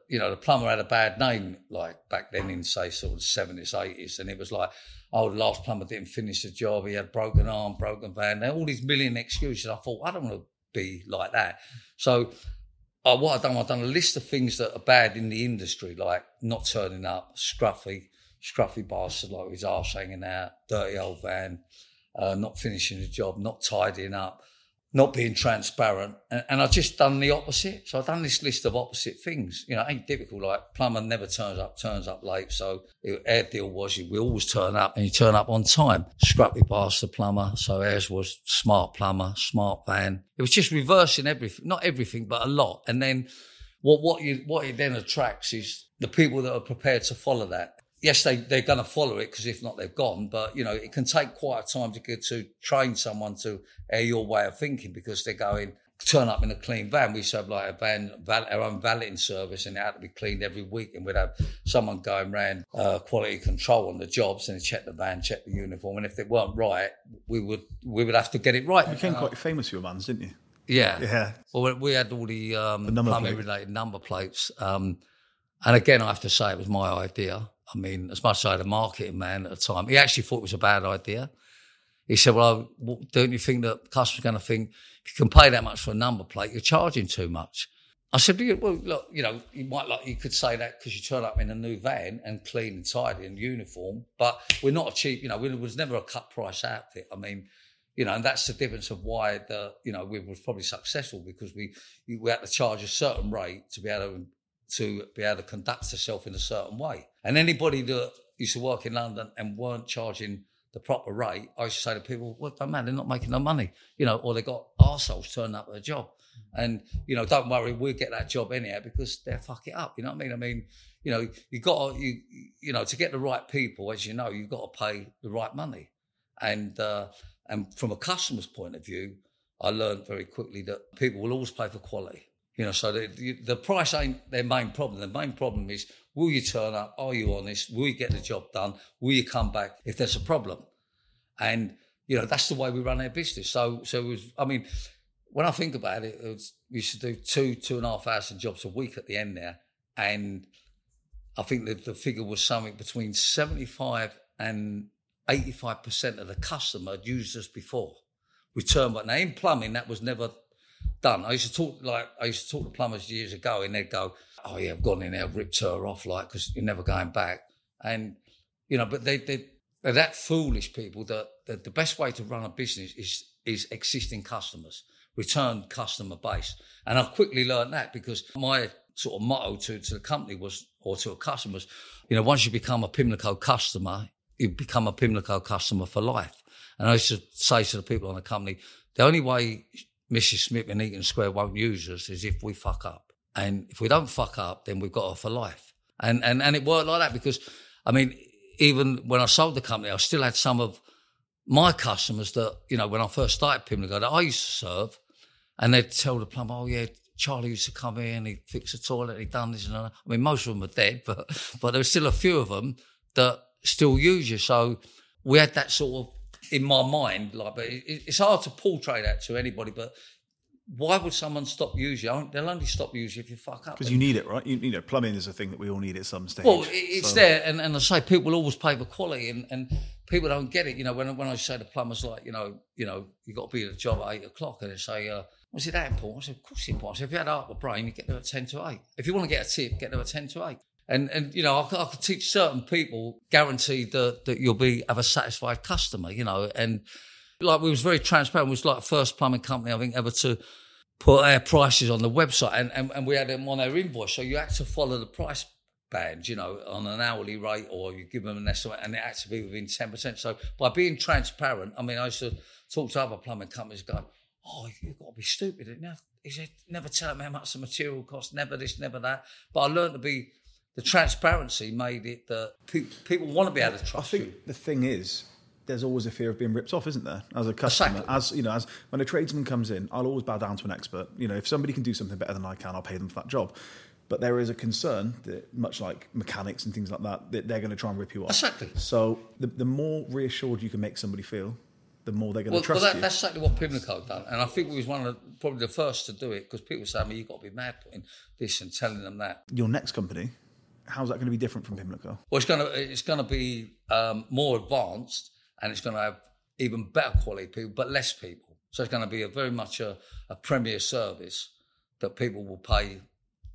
you know the plumber had a bad name like back then in say sort of seventies eighties, and it was like oh, the last plumber didn't finish the job. He had broken arm, broken van. now All these million excuses. I thought, I don't want to be like that. So uh, what I've done, I've done a list of things that are bad in the industry, like not turning up, scruffy, scruffy bastard like his arse hanging out, dirty old van, uh, not finishing the job, not tidying up not being transparent. And, and I've just done the opposite. So I've done this list of opposite things. You know, ain't difficult. Like plumber never turns up, turns up late. So our deal was we always turn up and you turn up on time. Scrappy the plumber. So ours was smart plumber, smart van. It was just reversing everything, not everything, but a lot. And then what, what you, what it then attracts is the people that are prepared to follow that yes, they, they're going to follow it because if not, they've gone. But, you know, it can take quite a time to get to train someone to air your way of thinking because they're going, turn up in a clean van. We used to have like a van, our own valeting service and it had to be cleaned every week. And we'd have someone going around uh, quality control on the jobs and check the van, check the uniform. And if they weren't right, we would we would have to get it right. You became uh, quite famous for your vans, didn't you? Yeah. Yeah. Well, we had all the, um, the plumbing related number plates. Um, and again, I have to say it was my idea. I mean, as much as I had a marketing man at the time, he actually thought it was a bad idea. He said, "Well, don't you think that customers are going to think if you can pay that much for a number plate, you're charging too much?" I said, "Well, look, you know, you might like you could say that because you turn up in a new van and clean and tidy and uniform, but we're not a cheap. You know, we was never a cut price outfit. I mean." You know, and that's the difference of why the you know we was probably successful because we we had to charge a certain rate to be able to to be able to conduct herself in a certain way. And anybody that used to work in London and weren't charging the proper rate, I used to say to people, well, don't matter, they're not making no money, you know, or they got arseholes turning up at a job. And you know, don't worry, we'll get that job anyhow because they'll fuck it up. You know what I mean? I mean, you know, you got to, you you know to get the right people, as you know, you've got to pay the right money. And uh, and from a customer's point of view, I learned very quickly that people will always pay for quality. You know, so the, the price ain't their main problem. The main problem is will you turn up? Are you honest? Will you get the job done? Will you come back if there's a problem? And you know that's the way we run our business. So so it was. I mean, when I think about it, it was, we used to do two two and a half thousand jobs a week at the end there, and I think that the figure was something between seventy five and eighty five percent of the customer had used us before. we Return, but now in plumbing that was never done. I used to talk like I used to talk to plumbers years ago, and they'd go, "Oh yeah, I've gone in there, ripped her off, like because you're never going back." And you know, but they they they're that foolish people that, that the best way to run a business is is existing customers, return customer base. And I've quickly learned that because my sort of motto to, to the company was or to customers, you know, once you become a Pimlico customer, you become a Pimlico customer for life. And I used to say to the people on the company, the only way Mrs. Smith and Eaton Square won't use us is if we fuck up. And if we don't fuck up, then we've got her for life. And and and it worked like that because I mean, even when I sold the company, I still had some of my customers that, you know, when I first started Pimlico that I used to serve, and they'd tell the plumber, oh, yeah, Charlie used to come in, he'd fix the toilet, he'd done this and that. I mean, most of them are dead, but, but there were still a few of them that still use you. So we had that sort of in my mind, like, but it, it's hard to portray that to anybody, but why would someone stop using you? They'll only stop using you if you fuck up. Because you need it, right? You, you, know, plumbing is a thing that we all need at some stage. Well, it's so. there, and, and I say people always pay for quality, and, and people don't get it. You know, when when I say to plumbers, like, you know, you know, you got to be at the job at eight o'clock, and they say, uh, "Was it that important?" I said, "Of course it's important." I said, "If you had half a brain, you get there at ten to eight. If you want to get a tip, get there at ten to eight. And and you know, I, I could teach certain people, guaranteed that that you'll be have a satisfied customer. You know, and like we was very transparent. We was like the first plumbing company I think ever to put our prices on the website and, and, and we had them on our invoice. So you had to follow the price band, you know, on an hourly rate or you give them an estimate and it had to be within 10%. So by being transparent, I mean, I used to talk to other plumbing companies going, oh, you've got to be stupid. He said, never tell them how much the material costs, never this, never that. But I learned to be, the transparency made it that pe- people want to be able to trust I think you. the thing is, there's always a fear of being ripped off, isn't there? As a customer, exactly. as you know, as when a tradesman comes in, I'll always bow down to an expert. You know, if somebody can do something better than I can, I'll pay them for that job. But there is a concern that, much like mechanics and things like that, that they're going to try and rip you off. Exactly. So the, the more reassured you can make somebody feel, the more they're going well, to trust well, that, you. That's exactly what Pimlico done, and I think we was one of the, probably the first to do it because people say, "I mean, you've got to be mad putting this and telling them that." Your next company, how's that going to be different from Pimlico? Well, it's going to it's going to be um, more advanced, and it's going to have even better quality people, but less people. So it's going to be a very much a, a premier service that people will pay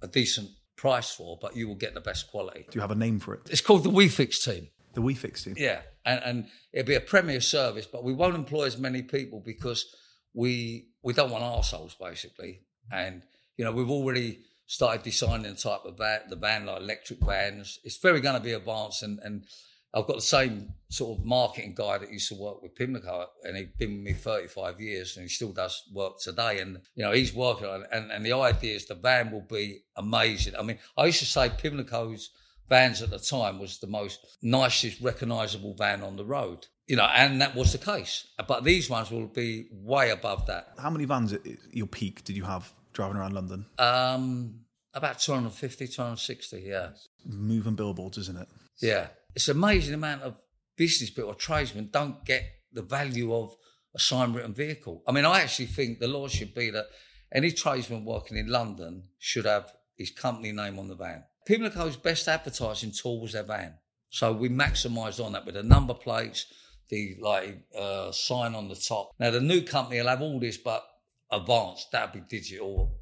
a decent price for, but you will get the best quality. Do you have a name for it? It's called the WeFix team. The WeFix team. Yeah, and, and it'll be a premier service, but we won't employ as many people because we we don't want arseholes basically. And you know we've already started designing the type of van, the van like electric vans. It's very going to be advanced and and I've got the same sort of marketing guy that used to work with Pimlico, and he's been with me 35 years, and he still does work today. And you know, he's working on it. And, and the idea is the van will be amazing. I mean, I used to say Pimlico's vans at the time was the most nicest, recognisable van on the road. You know, and that was the case. But these ones will be way above that. How many vans at your peak did you have driving around London? Um, about 250, 260, yeah. Moving billboards, isn't it? Yeah it's an amazing amount of business people or tradesmen don't get the value of a sign written vehicle. I mean, I actually think the law should be that any tradesman working in London should have his company name on the van. Pimlico's best advertising tool was their van. So we maximised on that with the number plates, the like uh, sign on the top. Now the new company will have all this, but advanced. That'll be digital,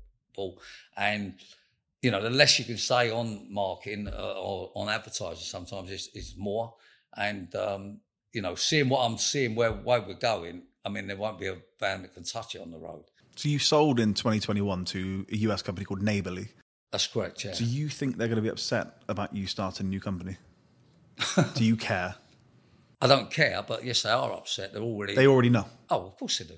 and you know, the less you can say on marketing uh, or on advertising sometimes is, is more. And, um, you know, seeing what I'm seeing, where, where we're going, I mean, there won't be a van that can touch it on the road. So you sold in 2021 to a US company called Neighborly. That's correct, yeah. Do you think they're going to be upset about you starting a new company? do you care? I don't care, but yes, they are upset. They're already. They already know. Oh, of course they do.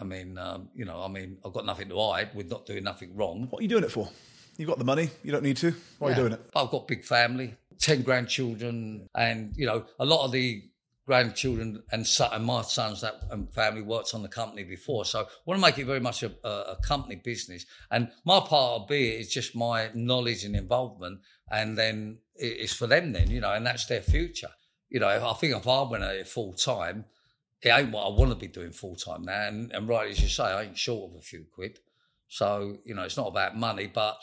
I mean, um, you know, I mean, I've got nothing to hide. We're not doing nothing wrong. What are you doing it for? You've got the money. You don't need to. Why are you doing it? I've got big family, 10 grandchildren, and, you know, a lot of the grandchildren and, son, and my sons that and family worked on the company before. So I want to make it very much a, a, company business. And my part of be it is just my knowledge and involvement. And then it's for them then, you know, and that's their future. You know, I think if I went at it full time, it ain't what I want to be doing full time now. And, and right as you say, I ain't short of a few quid. So, you know, it's not about money, but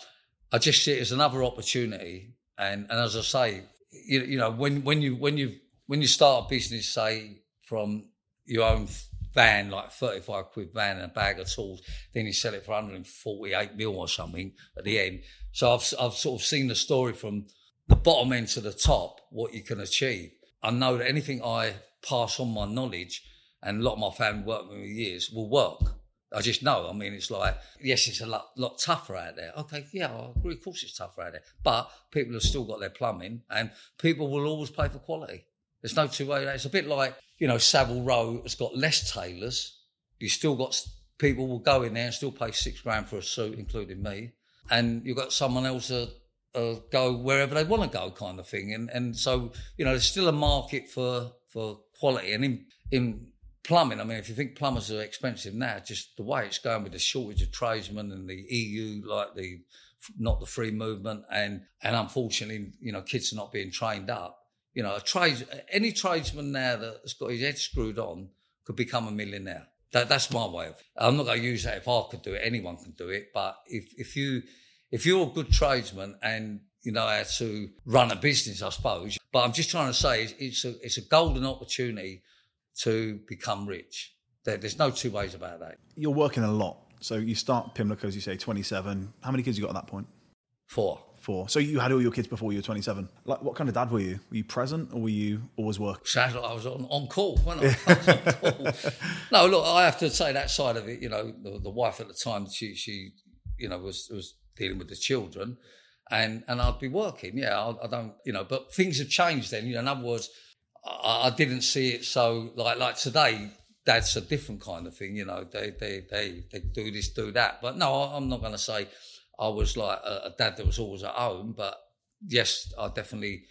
I just see it as another opportunity. And and as I say, you, you know, when when you when you when you start a business, say from your own van, like thirty five quid van and a bag of tools, then you sell it for one hundred and forty eight mil or something at the end. So I've I've sort of seen the story from the bottom end to the top, what you can achieve. I know that anything I pass on my knowledge, and a lot of my family worked with me years, will work. I just know. I mean, it's like, yes, it's a lot, lot tougher out there. Okay, yeah, I agree. Of course, it's tougher out there. But people have still got their plumbing, and people will always pay for quality. There's no two way. It's a bit like, you know, Savile Row has got less tailors. You still got people will go in there and still pay six grand for a suit, including me. And you've got someone else that uh, go wherever they want to go, kind of thing. And and so you know, there's still a market for for quality. And in in plumbing, I mean, if you think plumbers are expensive now, just the way it's going with the shortage of tradesmen and the EU, like the not the free movement, and and unfortunately, you know, kids are not being trained up. You know, a trade any tradesman now that's got his head screwed on could become a millionaire. That, that's my way of. I'm not going to use that if I could do it. Anyone can do it. But if if you if you're a good tradesman and you know how to run a business, I suppose. But I'm just trying to say it's, it's a it's a golden opportunity to become rich. There, there's no two ways about that. You're working a lot. So you start Pimlico, as you say, 27. How many kids you got at that point? Four. Four. So you had all your kids before you were 27. Like, what kind of dad were you? Were you present or were you always working? Like I was on, on call, wasn't I? I was on call. No, look, I have to say that side of it. You know, the, the wife at the time, she, she, you know, was was dealing with the children, and and I'd be working. Yeah, I, I don't, you know, but things have changed. Then, you know, in other words, I, didn't see it so like like today. That's a different kind of thing. You know, they they they they do this, do that. But no, I'm not going to say I was like a, a dad that was always at home. But yes, I definitely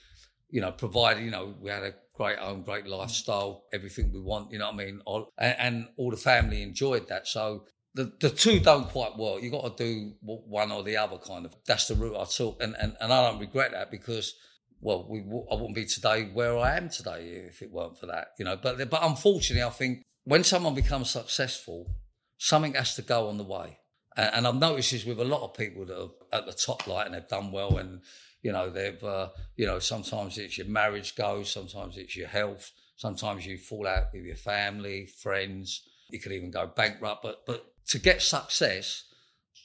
you know, provided, you know, we had a great home, great lifestyle, everything we want, you know what I mean? All, and, and all the family enjoyed that. So the, the two don't quite work. you got to do one or the other kind of. That's the route I took. And, and, and I don't regret that because, well, we, I wouldn't be today where I am today if it weren't for that, you know. But, but unfortunately, I think when someone becomes successful, something has to go on the way. And, and I've noticed this with a lot of people that are at the top light and they've done well and, you know, they've, uh, you know, sometimes it's your marriage goes, sometimes it's your health, sometimes you fall out with your family, friends, you could even go bankrupt. But, but to get success,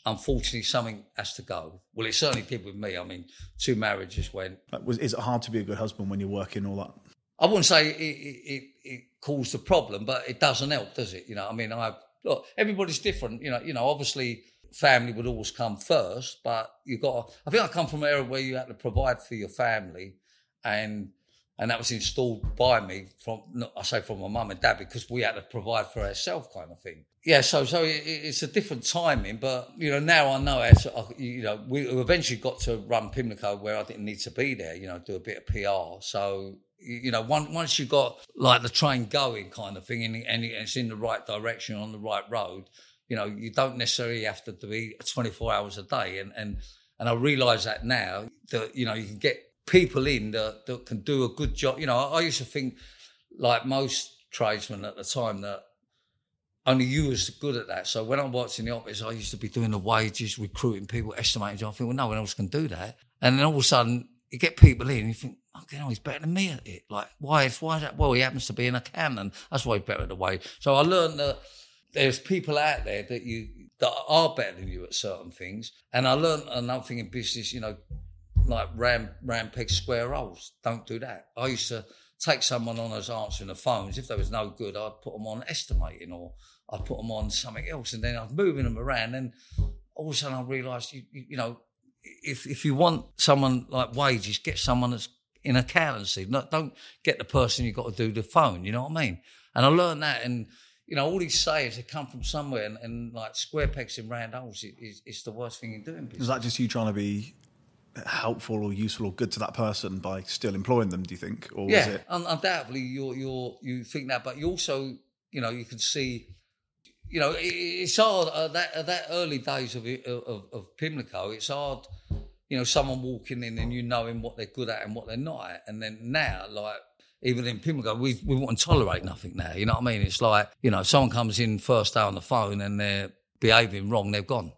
unfortunately, something has to go. Well, it certainly did with me. I mean, two marriages went. Was, is it hard to be a good husband when you're working all that? I wouldn't say it, it, it, it caused a problem, but it doesn't help, does it? You know, I mean, I look, everybody's different. You know, you know, obviously, family would always come first, but you got. I think I come from an era where you had to provide for your family, and and that was installed by me from I say from my mum and dad because we had to provide for ourselves, kind of thing. Yeah, so so it, it's a different timing, but you know now I know how uh, to. You know, we eventually got to run Pimlico where I didn't need to be there. You know, do a bit of PR. So you know, once once you got like the train going, kind of thing, and, and it's in the right direction on the right road, you know, you don't necessarily have to be 24 hours a day. And and and I realise that now that you know you can get people in that, that can do a good job. You know, I used to think like most tradesmen at the time that only you was good at that. So when I worked in the office, I used to be doing the wages, recruiting people, estimating. I think, well, no one else can do that. And then all of a sudden, you get people in, and you think, okay, he's better than me at it. Like, why? Why is that? Well, he happens to be in an accountant. That's why he's better at the wage. So I learned that there's people out there that you that are better than you at certain things. And I learned another thing in business, you know, like round, round peg square holes. Don't do that. I used to take someone on as answering the phones. If they was no good, I'd put them on estimating or I'd put them on something else. And then I was moving them around. And all of a sudden I realised, you, you, you know, if if you want someone like wages, get someone that's in accountancy. Not, don't get the person you've got to do the phone. You know what I mean? And I learned that. And you know, all these sayings that come from somewhere, and, and like square pegs in round holes is, is the worst thing in doing business. Is that just you trying to be helpful or useful or good to that person by still employing them? Do you think, or yeah, is it? undoubtedly, you're you're you think that, but you also, you know, you can see, you know, it's hard uh, that uh, that early days of, of of Pimlico. It's hard, you know, someone walking in and you knowing what they're good at and what they're not at, and then now, like. Even in Pimlico, we we wouldn't tolerate nothing now. You know what I mean? It's like you know, if someone comes in first day on the phone and they're behaving wrong, they've gone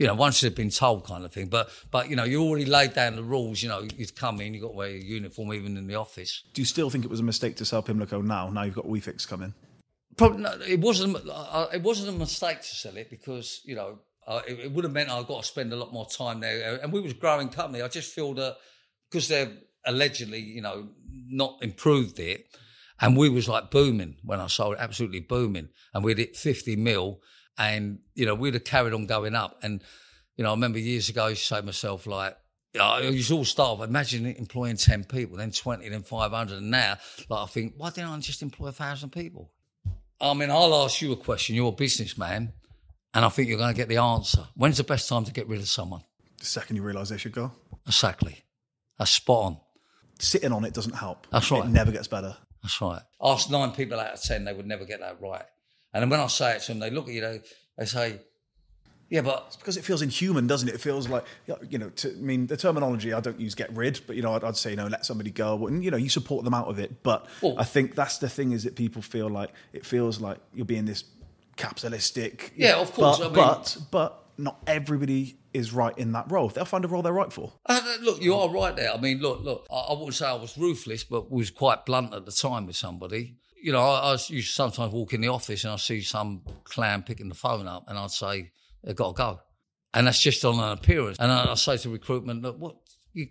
you know, once they've been told kind of thing. But but you know, you already laid down the rules. You know, you've come in, you've got to wear your uniform even in the office. Do you still think it was a mistake to sell Pimlico now? Now you've got WeFix coming. Probably it wasn't. Uh, it wasn't a mistake to sell it because you know uh, it, would have meant I got to spend a lot more time there. And we was growing company. I just feel that because they're allegedly, you know, not improved it, and we was like booming when I sold it, absolutely booming, and we'd hit fifty mil, and you know we'd have carried on going up. And you know, I remember years ago, I used to say to myself like. I to all start off, imagine employing 10 people, then 20, then 500. And now, like, I think, why didn't I just employ a thousand people? I mean, I'll ask you a question. You're a businessman, and I think you're going to get the answer. When's the best time to get rid of someone? The second you realise they should go, Exactly. That's spot on. sitting on it doesn't help. That's right. It never gets better. That's right. Ask nine people out of ten, they would never get that right. And then when I say it to them, they look at you, they, they say, yeah, but because it feels inhuman, doesn't it? It feels like you know. To, I mean, the terminology I don't use "get rid," but you know, I'd, I'd say you know, let somebody go, and you know, you support them out of it. But I think that's the thing is that people feel like it feels like you're being this capitalistic. Yeah, of course, But I mean- but but not everybody is right in that role. They'll find a role they're right for. Uh, look, you are right there. I mean, look, look. I, I wouldn't say I was ruthless, but was quite blunt at the time with somebody. You know, I, I used to sometimes walk in the office and I see some clown picking the phone up, and I'd say they've got to go, and that's just on an appearance. And I, I say to recruitment, look, what you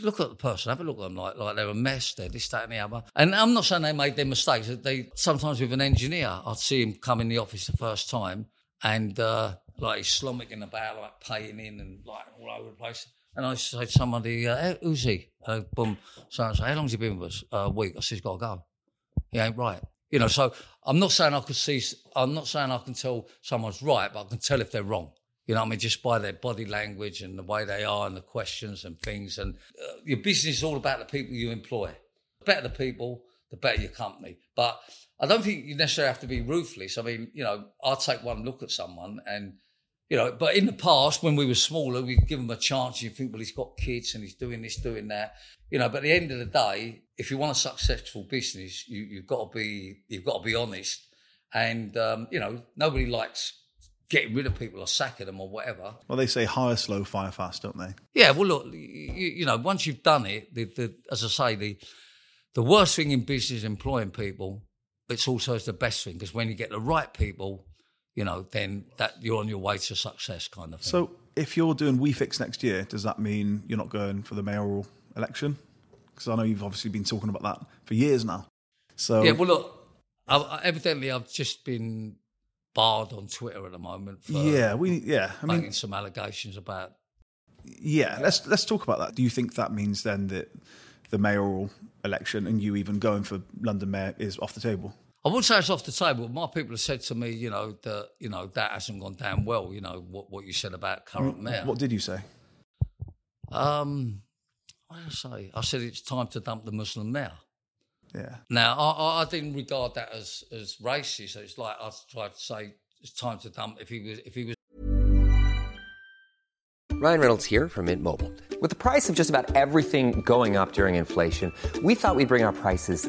look at the person, have a look at them like like they're a mess, they're this, that, and the other. And I'm not saying they made their mistakes. They sometimes with an engineer, I'd see him come in the office the first time, and uh, like he's slomming about, like paying in and like all over the place. And I say to somebody, uh, "Hey, who's he? Uh, boom. So I say, how long's he been with us? Uh, a week. I said, he's got to go. He ain't right. You know, so I'm not saying I could see, I'm not saying I can tell someone's right, but I can tell if they're wrong. You know what I mean? Just by their body language and the way they are and the questions and things. And uh, your business is all about the people you employ. The better the people, the better your company. But I don't think you necessarily have to be ruthless. I mean, you know, I'll take one look at someone and, you know, but in the past, when we were smaller, we'd give him a chance. You think, well, he's got kids and he's doing this, doing that. You know, but at the end of the day, if you want a successful business, you, you've got to be, you've got to be honest. And, um, you know, nobody likes getting rid of people or sacking them or whatever. Well, they say hire slow, fire fast, don't they? Yeah, well, look, you, you know, once you've done it, the, the, as I say, the the worst thing in business is employing people. It's also the best thing because when you get the right people, you know, then that you're on your way to success, kind of thing. So, if you're doing WeFix next year, does that mean you're not going for the mayoral election? Because I know you've obviously been talking about that for years now. So, yeah, well, look, I, I, evidently I've just been barred on Twitter at the moment for yeah, we yeah. I making mean, some allegations about. yeah. Let's let's talk about that. Do you think that means then that the mayoral election and you even going for London mayor is off the table? I wouldn't say it's off the table. My people have said to me, you know, that you know that hasn't gone down well. You know what what you said about current mayor. What did you say? Um, what did I say? I said it's time to dump the Muslim mayor. Yeah. Now, I, I- I didn't regard that as as racist. It's like I tried to say it's time to dump. If he was, if he was Ryan Reynolds here from Mint Mobile. With the price of just about everything going up during inflation, we thought we'd bring our prices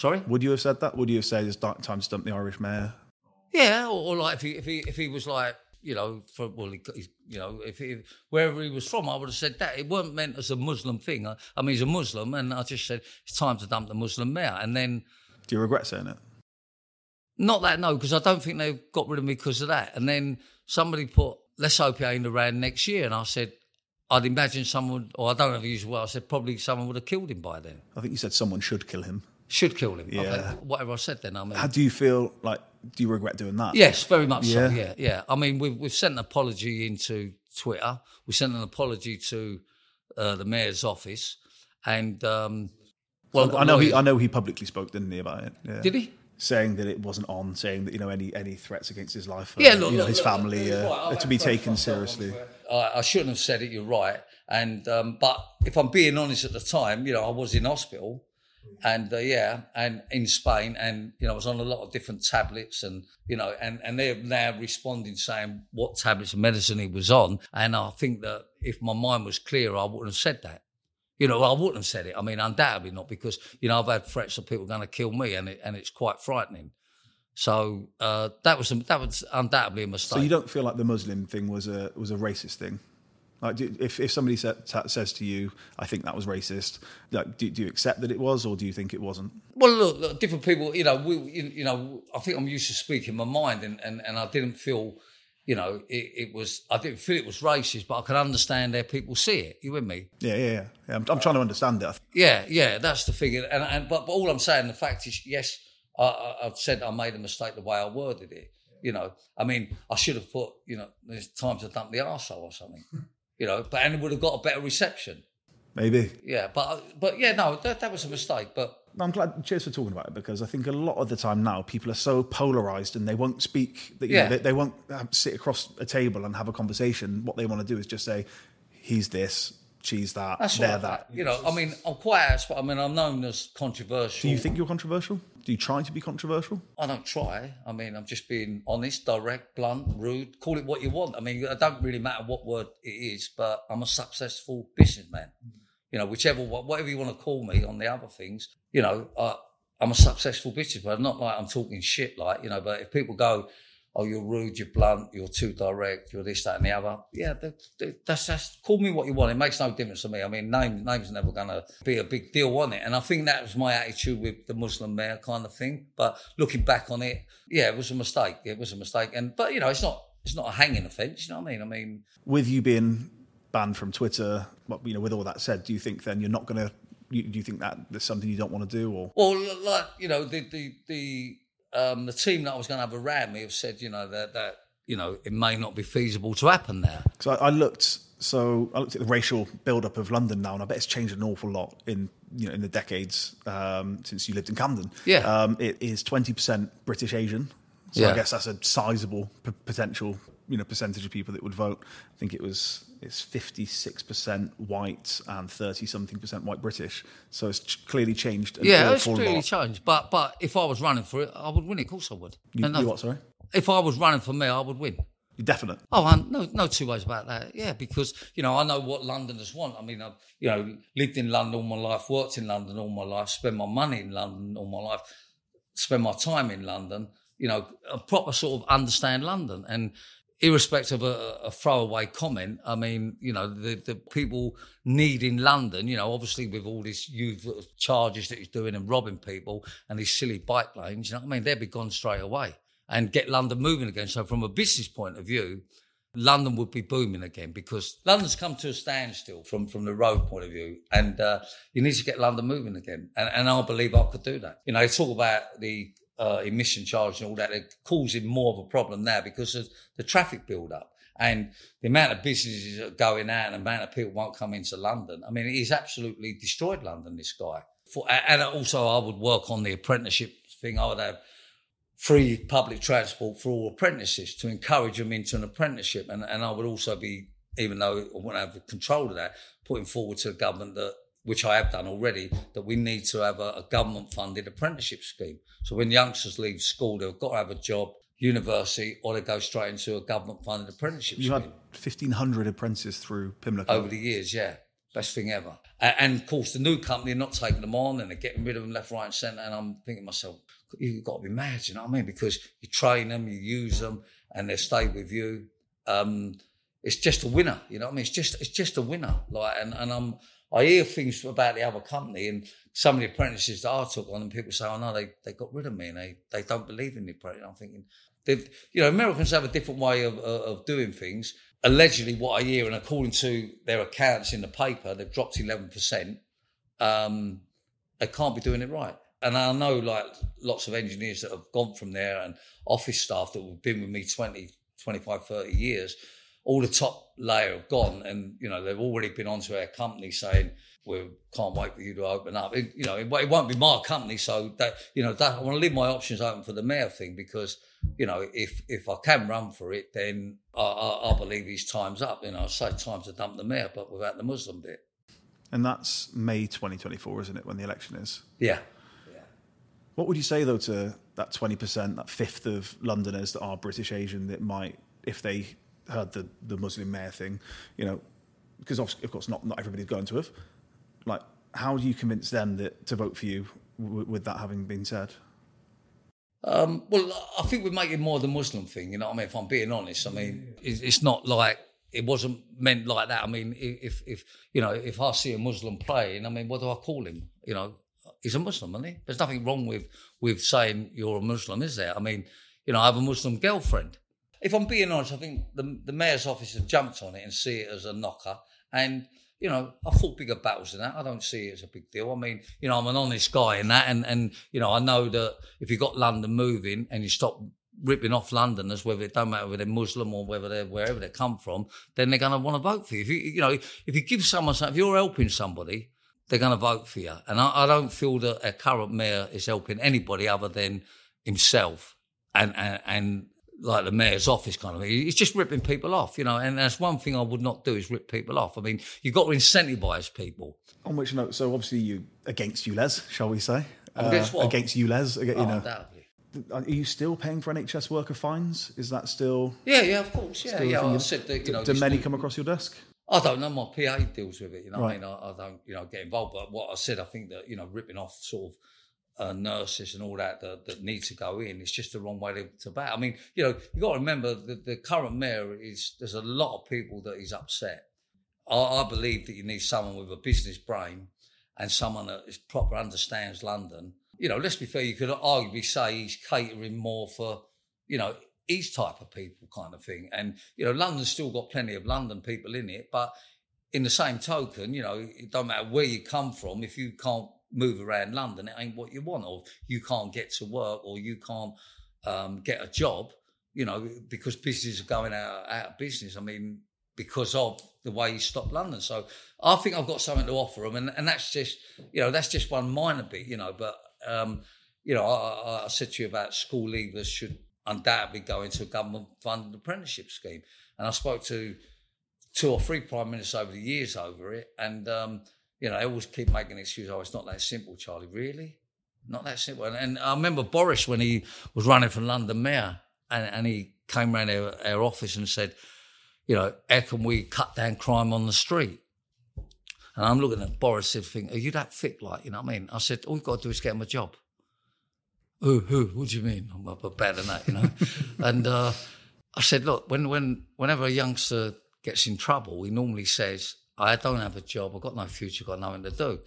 Sorry? Would you have said that? Would you have said it's dark time to dump the Irish mayor? Yeah, or, or like if he, if he if he was like you know, for, well, he, he's- you know, if he, wherever he was from, I would have said that. It wasn't meant as a Muslim thing. I, I mean, he's a Muslim, and I just said it's time to dump the Muslim mayor. And then, Do you regret saying it? not that no, because I don't think they got rid of me because of that. And then somebody put, let's hope he ain't around next year. And I said, I'd imagine someone, or I don't know if he used well. I said probably someone would have killed him by then. I think you said someone should kill him. Should kill him. Yeah. Okay, whatever I said then. I mean, How do you feel like? Do you regret doing that? Yes, very much Yeah. so. Yeah, yeah. I mean, we've we've sent an apology into Twitter. We sent an apology to uh, the mayor's office, and um, well, I know he. I know he publicly spoke, didn't he, about it? Yeah. Did he? Saying that it wasn't on, saying that you know any any threats against his life, uh, Yeah, look, you know, look, his look, family, uh, right, to be taken seriously. I, I shouldn't have said it. You're right, and um, but if I'm being honest, at the time, you know, I was in hospital, and uh, yeah, and in Spain, and you know, I was on a lot of different tablets, and you know, and and they're now responding saying what tablets of medicine he was on, and I think that if my mind was clear, I wouldn't have said that. You know, I wouldn't have said it. I mean, undoubtedly not, because you know I've had threats of people going to kill me, and it, and it's quite frightening. So uh, that was that was undoubtedly a mistake. So you don't feel like the Muslim thing was a was a racist thing? Like, do, if if somebody sa ta says to you, "I think that was racist," like, do, do you accept that it was, or do you think it wasn't? Well, look, look, different people. You know, we, you, you know, I think I'm used to speaking my mind, and and, and I didn't feel, you know, it, it was. I didn't feel it was racist, but I could understand how people see it. You with me? Yeah, yeah, yeah. yeah I'm, I'm trying to understand it. Yeah, yeah, that's the thing. And and but, but all I'm saying, the fact is, yes, I, I, I've said I made a mistake the way I worded it. You know, I mean, I should have put, you know, there's time to dump the arsehole or something. You know, but and it would have got a better reception. Maybe. Yeah, but but yeah, no, that, that was a mistake. But I'm glad. Cheers for talking about it because I think a lot of the time now people are so polarized and they won't speak. That, you Yeah. know, they, they won't sit across a table and have a conversation. What they want to do is just say, "He's this, she's that, That's they're right. that." You know, I mean, I'm quite outspoken. I mean, I'm known as controversial. Do you think you're controversial? Do you try to be controversial? I don't try. I mean, I'm just being honest, direct, blunt, rude. Call it what you want. I mean, it don't really matter what word it is, but I'm a successful businessman. You know, whichever, whatever you want to call me on the other things, you know, uh, I'm a successful businessman. Not like I'm talking shit, like, you know, but if people go, oh, you're rude, you're blunt, you're too direct, you're this, that, and the other. Yeah, that, that- that's, that's call me what you want. It makes no difference to me. I mean, name name's never going to be a big deal on it. And I think that was my attitude with the Muslim mayor kind of thing. But looking back on it, yeah, it was a mistake. It was a mistake. And but you know, it's not it's not a hanging offence. You know what I mean? I mean, With you being banned from Twitter, what- you know, with all that said, do you think then you're not going to? You, do you think that there's something you don't want to do, or Well, like you know, the the the um, the team that I was going to have around me have said, you know, that that you know it may not be feasible to happen there. So I, I looked. So I looked at the racial build-up of London now, and I bet it's changed an awful lot in you know in the decades um, since you lived in Camden. Yeah. um, it is twenty percent British Asian. So I guess that's a sizable p- potential you know percentage of people that would vote. I think it was it's fifty six percent white and thirty something percent white British. So it's ch- clearly changed. An Yeah, it's clearly lot. changed. But but if I was running for it, I would win it. Of course, I would. You, you what? Sorry, If I was running for mayor, I would win. you're definite. Oh, I, no, no two ways about that. Yeah, because you know I know what Londoners want. I mean, I've you know lived in London all my life, worked in London all my life, spent my money in London all my life, spend my time in London. You know, a proper sort of understand London and. Irrespective of a, a throwaway comment, I mean, you know, the, the people need in London, you know, obviously with all these youth charges that he's doing and robbing people and these silly bike lanes, you know I mean? They'd be gone straight away and get London moving again. So, from a business point of view, London would be booming again because London's come to a standstill from, from the road point of view, and uh, you need to get London moving again. And, and I believe I could do that. You know, they talk about the uh, emission charge and all that; they're causing more of a problem now because of the traffic build up and the amount of businesses that are going out and the amount of people won't come into London. I mean, he's absolutely destroyed London. This guy. For, and also, I would work on the apprenticeship thing. I would have free public transport for all apprentices to encourage them into an apprenticeship. And, and I would also be, even though I wouldn't have control of that, putting forward to the government that which I have done already, that we need to have a, a government funded apprenticeship scheme. So when youngsters leave school, they've got to have a job, university, or they go straight into a government funded apprenticeship You scheme. had 1,500 apprentices through Pimlico. over the years, yeah. Best thing ever. A- And, of course, the new company are not taking them on and they're getting rid of them left, right, and centre. And I'm thinking to myself, you've got to be mad, you know what I mean? Because you train them, you use them, and they stay with you. Um, it's just a winner, you know what I mean? It's just it's just a winner. Like, and, and I'm I hear things about the other company and some of the apprentices that I took on, and people say, "Oh no, they they got rid of me, and they they don't believe in the apprentice." I'm thinking, you know, Americans have a different way of of, doing things. Allegedly, what I hear, and according to their accounts in the paper, they've dropped eleven percent. Um, they can't be doing it right. And I know like lots of engineers that have gone from there and office staff that have been with me 20, 25, 30 years, all the top layer have gone and, you know, they've already been onto our company saying, we can't wait for you to open up. It, you know, it, it won't be my company. So that, you know, that, I want to leave my options open for the mayor thing because, you know, if, if I can run for it, then I, I, I believe his time's up. You know, I say time to dump the mayor, but without the Muslim bit. And that's May 2024, isn't it, when the election is? Yeah. What would you say, though, to that 20%, that fifth of Londoners that are British Asian that might, if they heard the, the Muslim mayor thing, you know, because of, of course not, not everybody's going to have, like, how do you convince them that to vote for you w- with that having been said? Um, well, I think we're making more the Muslim thing. You know what I mean? If I'm being honest, I mean, it's, it's not like it wasn't meant like that. I mean, if if you know, if I see a Muslim playing, I mean, what do I call him? You know, he's a Muslim, isn't he? There's nothing wrong with with saying you're a Muslim, is there? I mean, you know, I have a Muslim girlfriend. If I'm being honest, I think the the mayor's office have jumped on it and see it as a knocker. And you know, I fought bigger battles than that. I don't see it as a big deal. I mean, you know, I'm an honest guy in that, and and you know, I know that if you got London moving and you stop ripping off Londoners, whether it don't matter whether they're Muslim or whether they're wherever they come from, then they're going to want to vote for you. If you, you know, if you give someone, something, if you're helping somebody, they're going to vote for you. And I, I don't feel that a current mayor is helping anybody other than himself and and, and like the mayor's office kind of thing. He's just ripping people off, you know. And that's one thing I would not do is rip people off. I mean, you've got to incentivise people. On which note, so obviously you against ULEZ, shall we say? Uh, Against what? Against ULEZ, you Oh, know. undoubtedly. Are you still paying for NHS worker fines? Is that still? Yeah, yeah, of course. Yeah, yeah. I said that, you know. do many come across your desk? I don't know. My PA deals with it. You know, what I mean, I, I don't, you know, get involved. But what I said, I think that you know, ripping off sort of uh, nurses and all that, that that need to go in, it's just the wrong way to, bat. I mean, you know, you got to remember the, the current mayor is. There's a lot of people that he's upset. I, I believe that you need someone with a business brain and someone that is proper understands London. You know, let's be fair. You could arguably say he's catering more for, you know, his type of people kind of thing. And you know, London's still got plenty of London people in it, but in the same token, you know, it don't matter where you come from, if you can't move around London, it ain't what you want, or you can't get to work, or you can't um, get a job, you know, because businesses are going out, out of business. I mean, because of the way you stop London. So I think I've got something to offer them, and, and that's just, you know, that's just one minor bit, you know, but, um, you know, I, I- said to you about school leavers should undoubtedly go into a government funded apprenticeship scheme. And I spoke to two or three prime ministers over the years over it, and um, you know they always keep making excuses. Oh, it's not that simple, Charlie. Really, not that simple. And, and I remember Boris when he was running for London mayor, and, and he came round our, our office and said, you know, how can we cut down crime on the street? And I'm looking at Boris and thinking, are you that fit? Like, you know what I mean? I said, all you've got to do is get him a job. Who, who, what do you mean? I'm better than that, you know? and uh, I said, look, when, when, whenever a youngster gets in trouble, he normally says, I don't have a job, I've got no future, got nothing to do.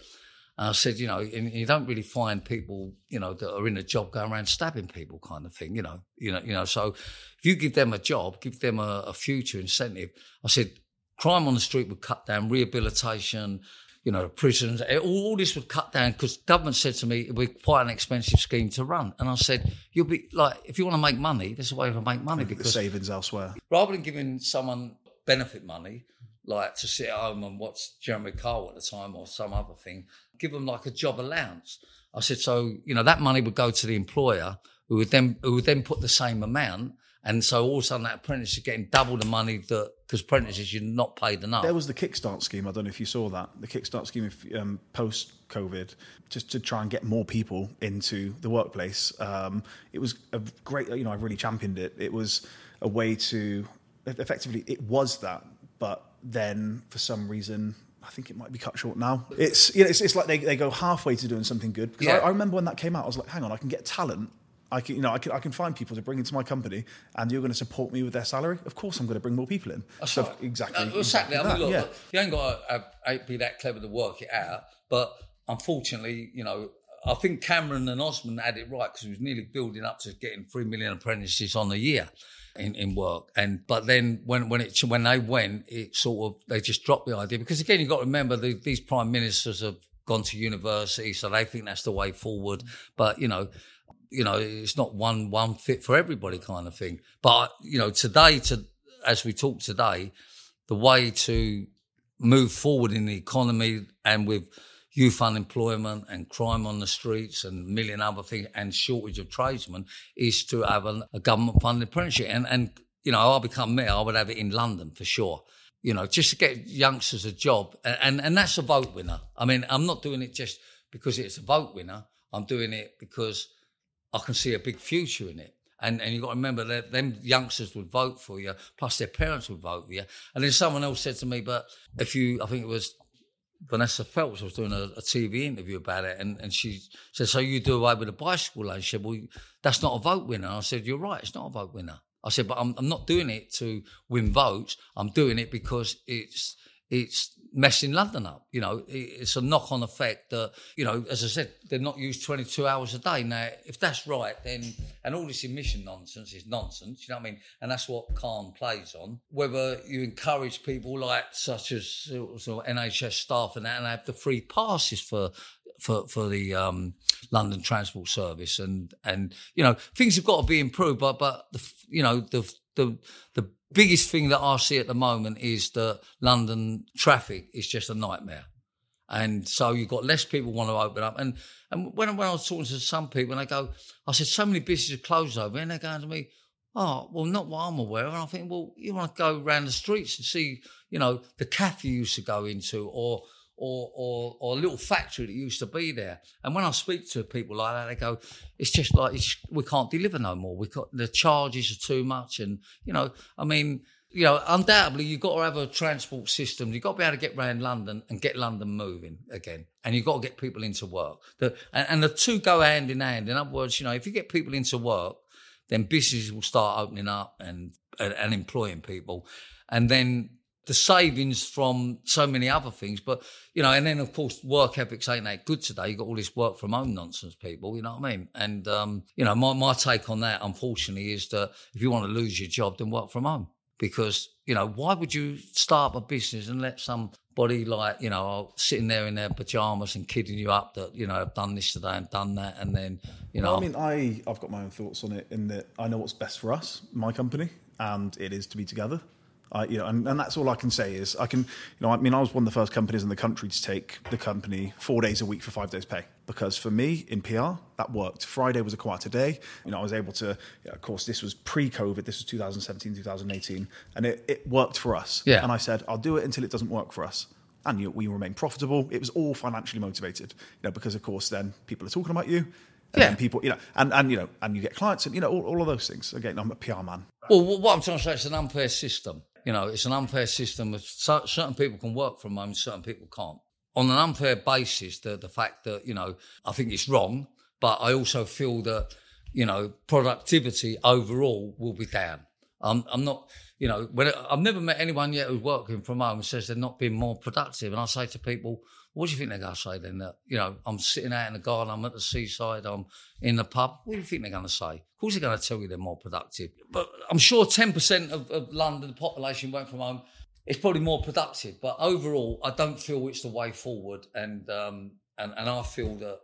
And I said, you know, you don't really find people, you know, that are in a job going around stabbing people, kind of thing, you know, you know, you know. So if you give them a job, give them a, a future incentive. I said, crime on the street would cut down, rehabilitation, you know, prisons, all, all this would cut down because government said to me it would be quite an expensive scheme to run. And I said, you'll be like, if you want to make money, there's a way to make money The because savings elsewhere. rather than giving someone benefit money, like to sit at home and watch Jeremy Kyle at the time or some other thing, give them like a job allowance. I said, so you know that money would go to the employer, who would then who would then put the same amount, and so all of a sudden that apprentice is getting double the money that because apprentices you're not paid enough. There was the Kickstart scheme. I don't know if you saw that. The Kickstart scheme um, post COVID, just to try and get more people into the workplace. Um, it was a great, you know, I really championed it. It was a way to, effectively, it was that. But then for some reason, I think it might be cut short now. It's, you know, it's, it's like they, they go halfway to doing something good. Because Yeah. I, I remember when that came out, I was like, hang on, I can get talent. I can, you know, I can, I can find people to bring into my company, and you're going to support me with their salary. Of course, I'm going to bring more people in. That's So exactly, Uh, exactly. I mean, look, yeah. look, you ain't got to uh, be that clever to work it out. But unfortunately, you know, I think Cameron and Osborne had it right because he was nearly building up to getting three million apprentices on a year in, in work. And but then when when it when they went, it sort of they just dropped the idea because again, you've got to remember the, these prime ministers have gone to university, so they think that's the way forward. But you know. You know, it's not one one fit for everybody kind of thing. But you know, today, to as we talk today, the way to move forward in the economy and with youth unemployment and crime on the streets and a million other things and shortage of tradesmen is to have a, a government funded apprenticeship. And, and, you know, I'll become mayor, I would have it in London for sure. You know, just to get youngsters a job. And, and, and that's a vote winner. I mean, I'm not doing it just because it's a vote winner. I'm doing it because I can see a big future in it. And and you got to remember that them youngsters would vote for you, plus their parents would vote for you. And then someone else said to me, but if you, I think it was Vanessa Feltz was doing a, a TV interview about it, and, and she said, "So you do away with the bicycle lane?" She said, "Well, that's not a vote winner." I said, "You're right, it's not a vote winner." I said, "But I'm, I'm not doing it to win votes. I'm doing it because it's it's messing London up. You know, it's a knock-on effect that you know, as I said, they're not used 22 hours a day. Now, if that's right, then and all this emission nonsense is nonsense. You know what I mean? And that's what Khan plays on. Whether you encourage people like such as sort of- NHS staff and that, and have the free passes for for for the um, London Transport Service, and and you know things have got to be improved. But but the, you know the the the biggest thing that I see at the moment is that London traffic is just a nightmare. And so you've got less people want to open up. And and when, when I was talking to some people, and they go, I said, so many businesses are closed over, and they're going to me, oh, well, not what I'm aware of. And I think, well, you want to go around the streets and see, you know, the cafe you used to go into, or or or or a little factory that used to be there. And when I speak to people like that, they go, it's just like it's, we can't deliver no more. We got the charges are too much, and you know, I mean you know, undoubtedly you've got to have a transport system. You've got to be able to get around London and get London moving again. And you've got to get people into work. The, and, and the two go hand in hand. In other words, you know, if you get people into work, then businesses will start opening up and, and, and employing people. And then the savings from so many other things. But, you know, and then of course work ethics ain't that good today. You've got all this work from home nonsense people, you know what I mean? And, um, you know, my, my take on that, unfortunately, is that if you want to lose your job, then work from home because you know why would you start a business and let somebody like you know sitting there in their pajamas and kidding you up that you know I've done this today and done that and then you know Well, I mean, I I've got my own thoughts on it in that I know what's best for us, my company, and it is to be together. I, you know, and, and that's all I can say is I can, you know, I mean, I was one of the first companies in the country to take the company four days a week for five days pay because for me in PR that worked. Friday was a quieter day. You know, I was able to. You know, of course, this was pre-COVID. This was 2017, 2018, and it, it worked for us. Yeah. And I said, I'll do it until it doesn't work for us. And you we remain profitable. It was all financially motivated, you know, because of course then people are talking about you. And Yeah. people, you know, and, and you know, and you get clients, and you know, all, all of those things. Again, I'm a PR man. Well, what I'm trying to say, it's an unfair system. You know, it's an unfair system. Certain people can work from home, certain people can't. On an unfair basis, the the fact that you know, I think it's wrong, but I also feel that you know, productivity overall will be down. I'm, I'm not, you know, when I've never met anyone yet who's working from home and says they're not being more productive. And I say to people, what do you think they're going to say then? That, you know, I'm sitting out in the garden, I'm at the seaside, I'm in the pub. What do you think they're going to say? Of course, they're going to tell you they're more productive. But I'm sure 10% of, of London, the population went from home. It's probably more productive. But overall, I don't feel it's the way forward. And, um, and, and I feel that,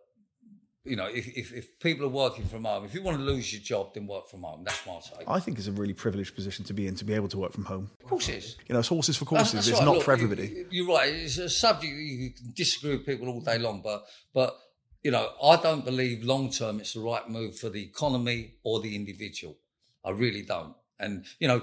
you know, if, if, if people are working from home, if you want to lose your job, then work from home. That's my take. I think it's a really privileged position to be in to be able to work from home. Of course it is. You know, it's horses for courses. that's it's right. not Look, for everybody. You're right. It's a subject you can disagree with people all day long, but but you know, I don't believe long term it's the right move for the economy or the individual. I really don't. And you know,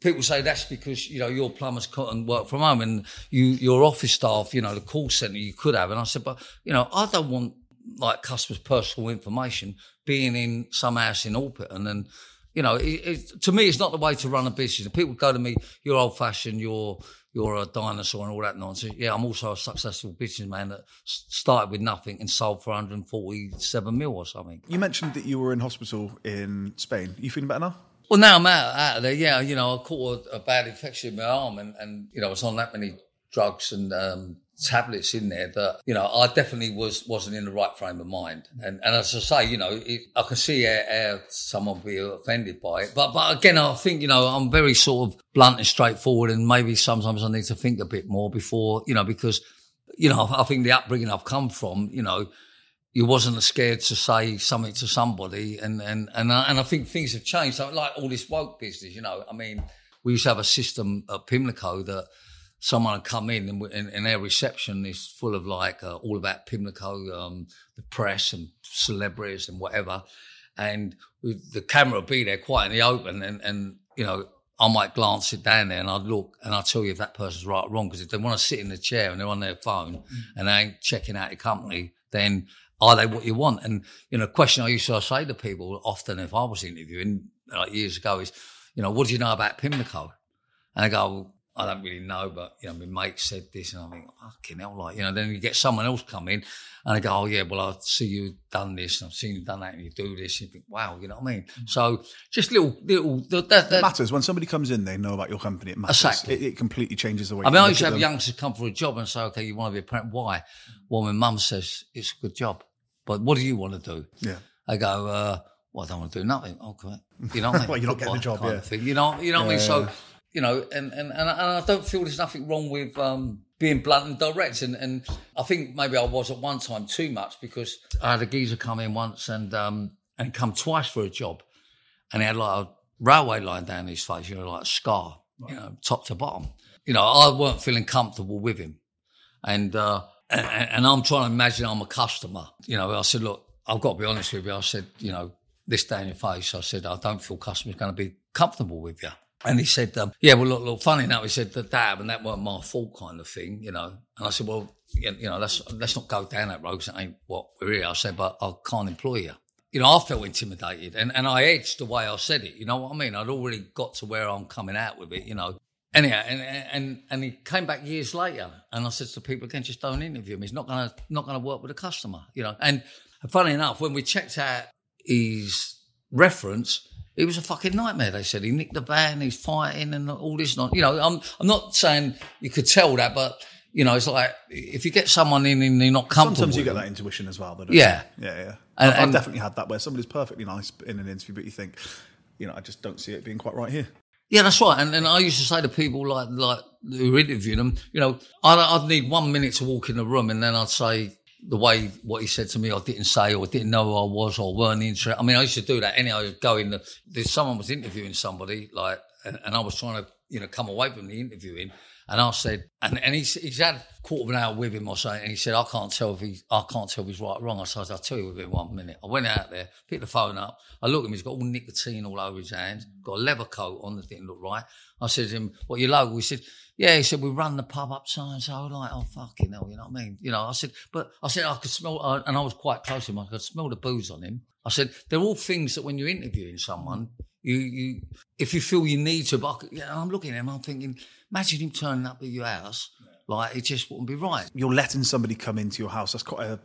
people say that's because you know your plumbers couldn't work from home and you your office staff, you know, the call centre you could have. And I said, but you know, I don't want like customers' personal information being in some house in Alperton and you know, it, it, to me, it's not the way to run a business. And people go to me, "You're old fashioned. You're you're a dinosaur and all that nonsense." Yeah, I'm also a successful businessman that started with nothing and sold for 147 mil or something. You mentioned that you were in hospital in Spain. Are you feeling better now? Well, now I'm out, out of there. Yeah, you know, I caught a, a bad infection in my arm, and, and you know, I was on that many drugs and um, tablets in there that you know I definitely was wasn't in the right frame of mind. And and as I say, you know, it, I can see how, how someone be offended by it. But but again, I think you know I'm very sort of blunt and straightforward, and maybe sometimes I need to think a bit more before you know because you know I think the upbringing I've come from, you know. You wasn't scared to say something to somebody, and and and I, and I think things have changed. Like all this woke business, you know. I mean, we used to have a system at Pimlico that someone would come in and, and, and their reception is full of like uh, all about Pimlico, um, the press and celebrities and whatever. And the camera would be there quite in the open and, and, you know, I might glance it down there and I'd look and I'll tell you if that person's right or wrong. Because if they want to sit in the chair and they're on their phone mm. and they ain't checking out your company, then are they what you want? And, you know, a question I used to say to people often if I was interviewing like years ago is, you know, what do you know about Pimlico? And they go, I don't really know, but you know, my mate said this, and I think, fucking hell, like you know. Then you get someone else come in, and they go, oh yeah, well I see you've done this, and I've seen you've done that, and you do this, and you think, wow, you know what I mean? Mm-hmm. So just little, little that, that, it matters when somebody comes in, they know about your company. It matters. Exactly. It, it completely changes the way. I mean, I used to have them. youngsters come for a job and say, okay, you want to be a parent? Why? Well, my mum says it's a good job, but what do you want to do? Yeah. I go, uh, well, I don't want to do nothing. Okay, you know, what I mean? well, you're not getting a job, yeah. Thing. You know, you know yeah. what I mean? So you know, and, and, and, I, don't feel there's nothing wrong with um, being blunt and direct. And, and I think maybe I was at one time too much because I had a geezer come in once and um, and come twice for a job. And he had like a railway line down his face, you know, like a scar, you know, top to bottom. You know, I weren't feeling comfortable with him. And, uh, and, and I'm trying to imagine I'm a customer. You know, I said, look, I've got to be honest with you. I said, you know, this day in your face, I said, I don't feel customers going to be comfortable with you. And he said, um, yeah, well, look, look, funny enough, he said that that and that weren't my fault kind of thing, you know. And I said, well, you know, let's, let's not go down that road because it ain't what we're here. I said, but I can't employ you. You know, I felt intimidated and, and I edged the way I said it. You know what I mean? I'd already got to where I'm coming out with it, you know. Anyhow, and, and, and he came back years later and I said to people again, just don't interview him. He's not going to, not going to work with a customer, you know. And funny enough, when we checked out his reference, it was a fucking nightmare. They said he nicked the van, he's fighting, and all this. Not, you know, I'm I'm not saying you could tell that, but you know, it's like if you get someone in and they're not comfortable. Sometimes you get that intuition as well. yeah, you? yeah, yeah. And, I've, I've definitely had that where somebody's perfectly nice in an interview, but you think, you know, I just don't see it being quite right here. Yeah, that's right. And, and I used to say to people like like who interview them, you know, I'd, I'd need one minute to walk in the room, and then I'd say, the way what he said to me, I didn't say or didn't know who I was or weren't interested. I mean, I used to do that anyway. I would go in, the, there's someone was interviewing somebody, like, and, and, I was trying to, you know, come away from the interviewing. And I said, and, and he's, he's had quarter of an hour with him or something. And he said, I can't tell if he's, I can't tell if he's right or wrong. I said, I'll tell you within one minute. I went out there, picked the phone up. I looked at him. He's got all nicotine all over his hands, got a leather coat on that didn't look right. I said to him, what, your logo? He said, yeah, he said, we run the pub up so and so. Like, oh, fucking hell, you know what I mean? You know, I said, but I said, I could smell, uh, and I was quite close to him, I could smell the booze on him. I said, they're all things that when you're interviewing someone, you, you, if you feel you need to, but yeah, I'm looking at him, I'm thinking, imagine him turning up at your house, like, it just wouldn't be right. You're letting somebody come into your house, that's quite a,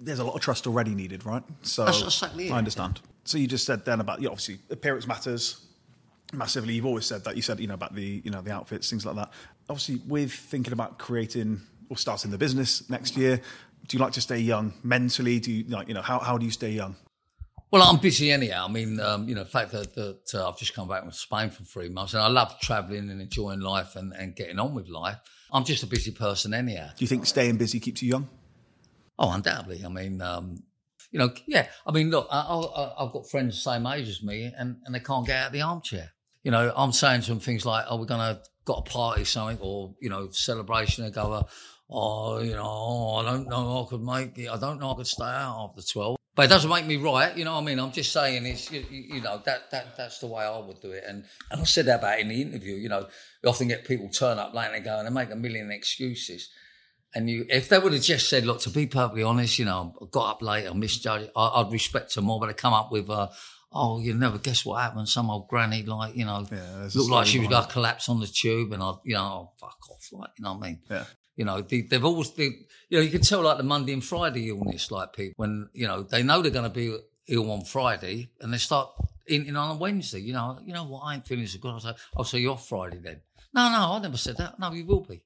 there's a lot of trust already needed, right? So, that's exactly it. I understand. So you just said then about, obviously, appearance matters, massively. You've always said that. You said you know about the you know the outfits, things like that. Obviously, with thinking about creating or starting the business next year, do you like to stay young mentally? Do you like you know how how do you stay young? Well, I'm busy anyhow. I mean, um, you know, the fact that, that uh, I've just come back from Spain for three months and I love traveling and enjoying life and, and getting on with life. I'm just a busy person anyhow. Do you think staying busy keeps you young? Oh, undoubtedly. I mean, um, you know, yeah. I mean, look, I, have got friends the same age as me and, and they can't get out of the armchair you know, I'm saying to them things like, "Oh, we're gonna got a party, something, or you know, celebration." They go, "Oh, you know, oh, I don't know, I could make it. I don't know, I could stay out after twelve. But it doesn't make me right, you know what I mean? I'm just saying it's you, you know that that that's the way I would do it, and and I said that about in the interview. You know, you often get people turn up late and they go and they make a million excuses, and you if they would have just said, look, to be perfectly honest, you know, I got up late, I misjudged, I, would respect them more, but they come up with. Uh, oh, you never guess what happened. Some old granny, like, you know, yeah, looked like she was going to collapse on the tube. And I, you know, oh, fuck off. Like, you know what I mean? Yeah. You know, they, have always, they, you know, you can tell like the Monday and Friday illness, like people, when, you know, they know they're going to be ill on Friday and they start eating on a Wednesday. You know, you know what? I ain't feeling so good. I say, oh, so you're off Friday then? No, no, I never said that. No, you will be.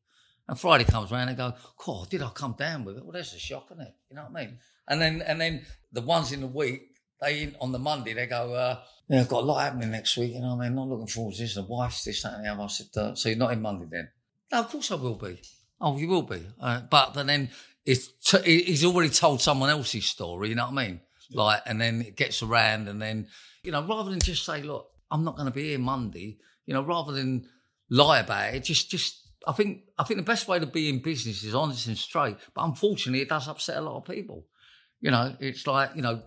And Friday comes around and go, God, did I come down with it? Well, that's a shock, isn't it? You know what I mean? And then, and then the ones in the week, they on the Monday they go, uh, yeah, I've got a lot happening next week. You know, what I mean, not looking forward to this. The wife's this, that, and the other. I said, uh, so you're not in Monday then? No, of course I will be. Oh, you will be. Uh, but, but then it's t- he's already told someone else's story. You know what I mean? Yeah. Like, and then it gets around, and then you know, rather than just say, look, I'm not going to be here Monday. You know, rather than lie about it, just just I think I think the best way to be in business is honest and straight. But unfortunately, it does upset a lot of people. You know, it's like you know,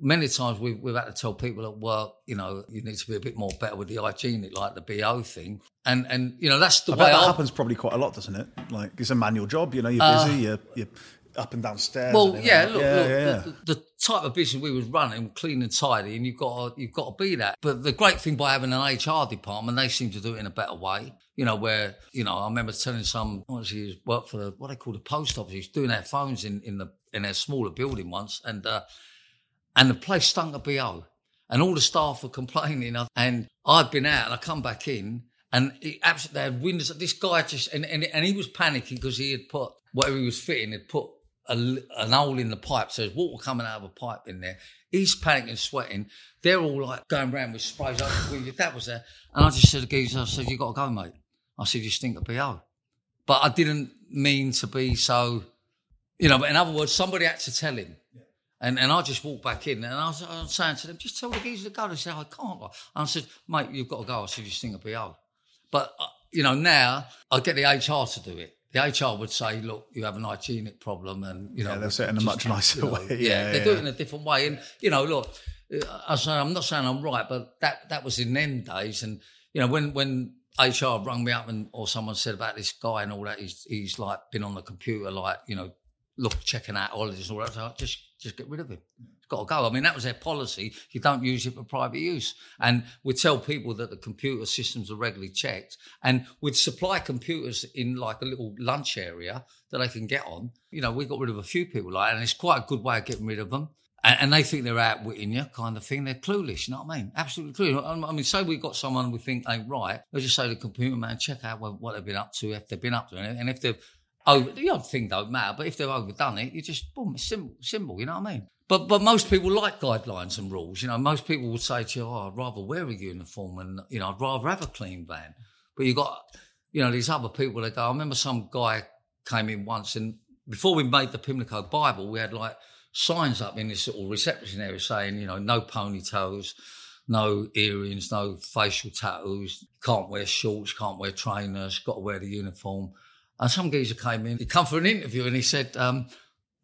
many times we've, we've had to tell people at work, you know, you need to be a bit more better with the hygienic, like the BO thing. And, and you know, that's the I way that happens probably quite a lot, doesn't it? Like, it's a manual job, you know, you're busy, uh, you're, you're up and downstairs. Well, yeah, look, yeah, look yeah. The, the, type of business we was running, clean and tidy, and you've got to, you've got to be that. But the great thing by having an HR department, they seem to do it in a better way. You know, where you know, I remember telling some, obviously, he worked for the, what they call the post office. He's doing their phones in in the in their smaller building once, and uh, and the place stunk of BO. And all the staff were complaining. And I'd been out and I come back in and it absolutely had windows. This guy just, and, and, and he was panicking because he had put, whatever he was fitting, had put a, an hole in the pipe. So there's water coming out of a pipe in there. He's panicking, sweating. They're all like going around with sprays. that was there. And I just said to geezer, I said, you got to go, mate. I said, you stink of BO. But I didn't mean to be so, you know, but in other words, somebody had to tell him. And and I just walked back in and I was, I was saying to them, just tell the geezer to go. They said, I can't. And I said, mate, you've got to go. I said, you stink of BO. But, uh, you know, now I get the HR to do it. The HR would say, look, you have an hygienic problem and, you know. Yeah, they'll say it in a much nicer way. Yeah, yeah they yeah. do it in a different way. And, you know, look, I say, I'm not saying I'm right, but that, that was in them days. And, you know, when, when HR rung me up and, or someone said about this guy and all that, he's, he's like been on the computer, like, you know, look, checking out holidays and all that. So just, just get rid of him. It's got to go. I mean, that was their policy. You don't use it for private use. And we tell people that the computer systems are regularly checked and we'd supply computers in like a little lunch area that they can get on. You know, we got rid of a few people like, and it's quite a good way of getting rid of them. And, and they think they're outwitting you, kind of thing. They're clueless, you know what I mean? Absolutely clueless. I mean, say we've got someone we think ain't right, let's just say the computer man, check out what, what they've been up to, if they've been up to, and if they've over the other thing don't matter, but if they've overdone it, you just boom, simple, simple. You know what I mean? But but most people like guidelines and rules. You know, most people would say to you, "Oh, I'd rather wear a uniform and you know, I'd rather have a clean van." But you got, you know, these other people that go. I remember some guy came in once, and before we made the Pimlico Bible, we had like signs up in this little reception area saying, you know, no ponytails, no earrings, no facial tattoos, can't wear shorts, can't wear trainers, got to wear the uniform. And some geezer came in, he'd come for an interview and he said, um,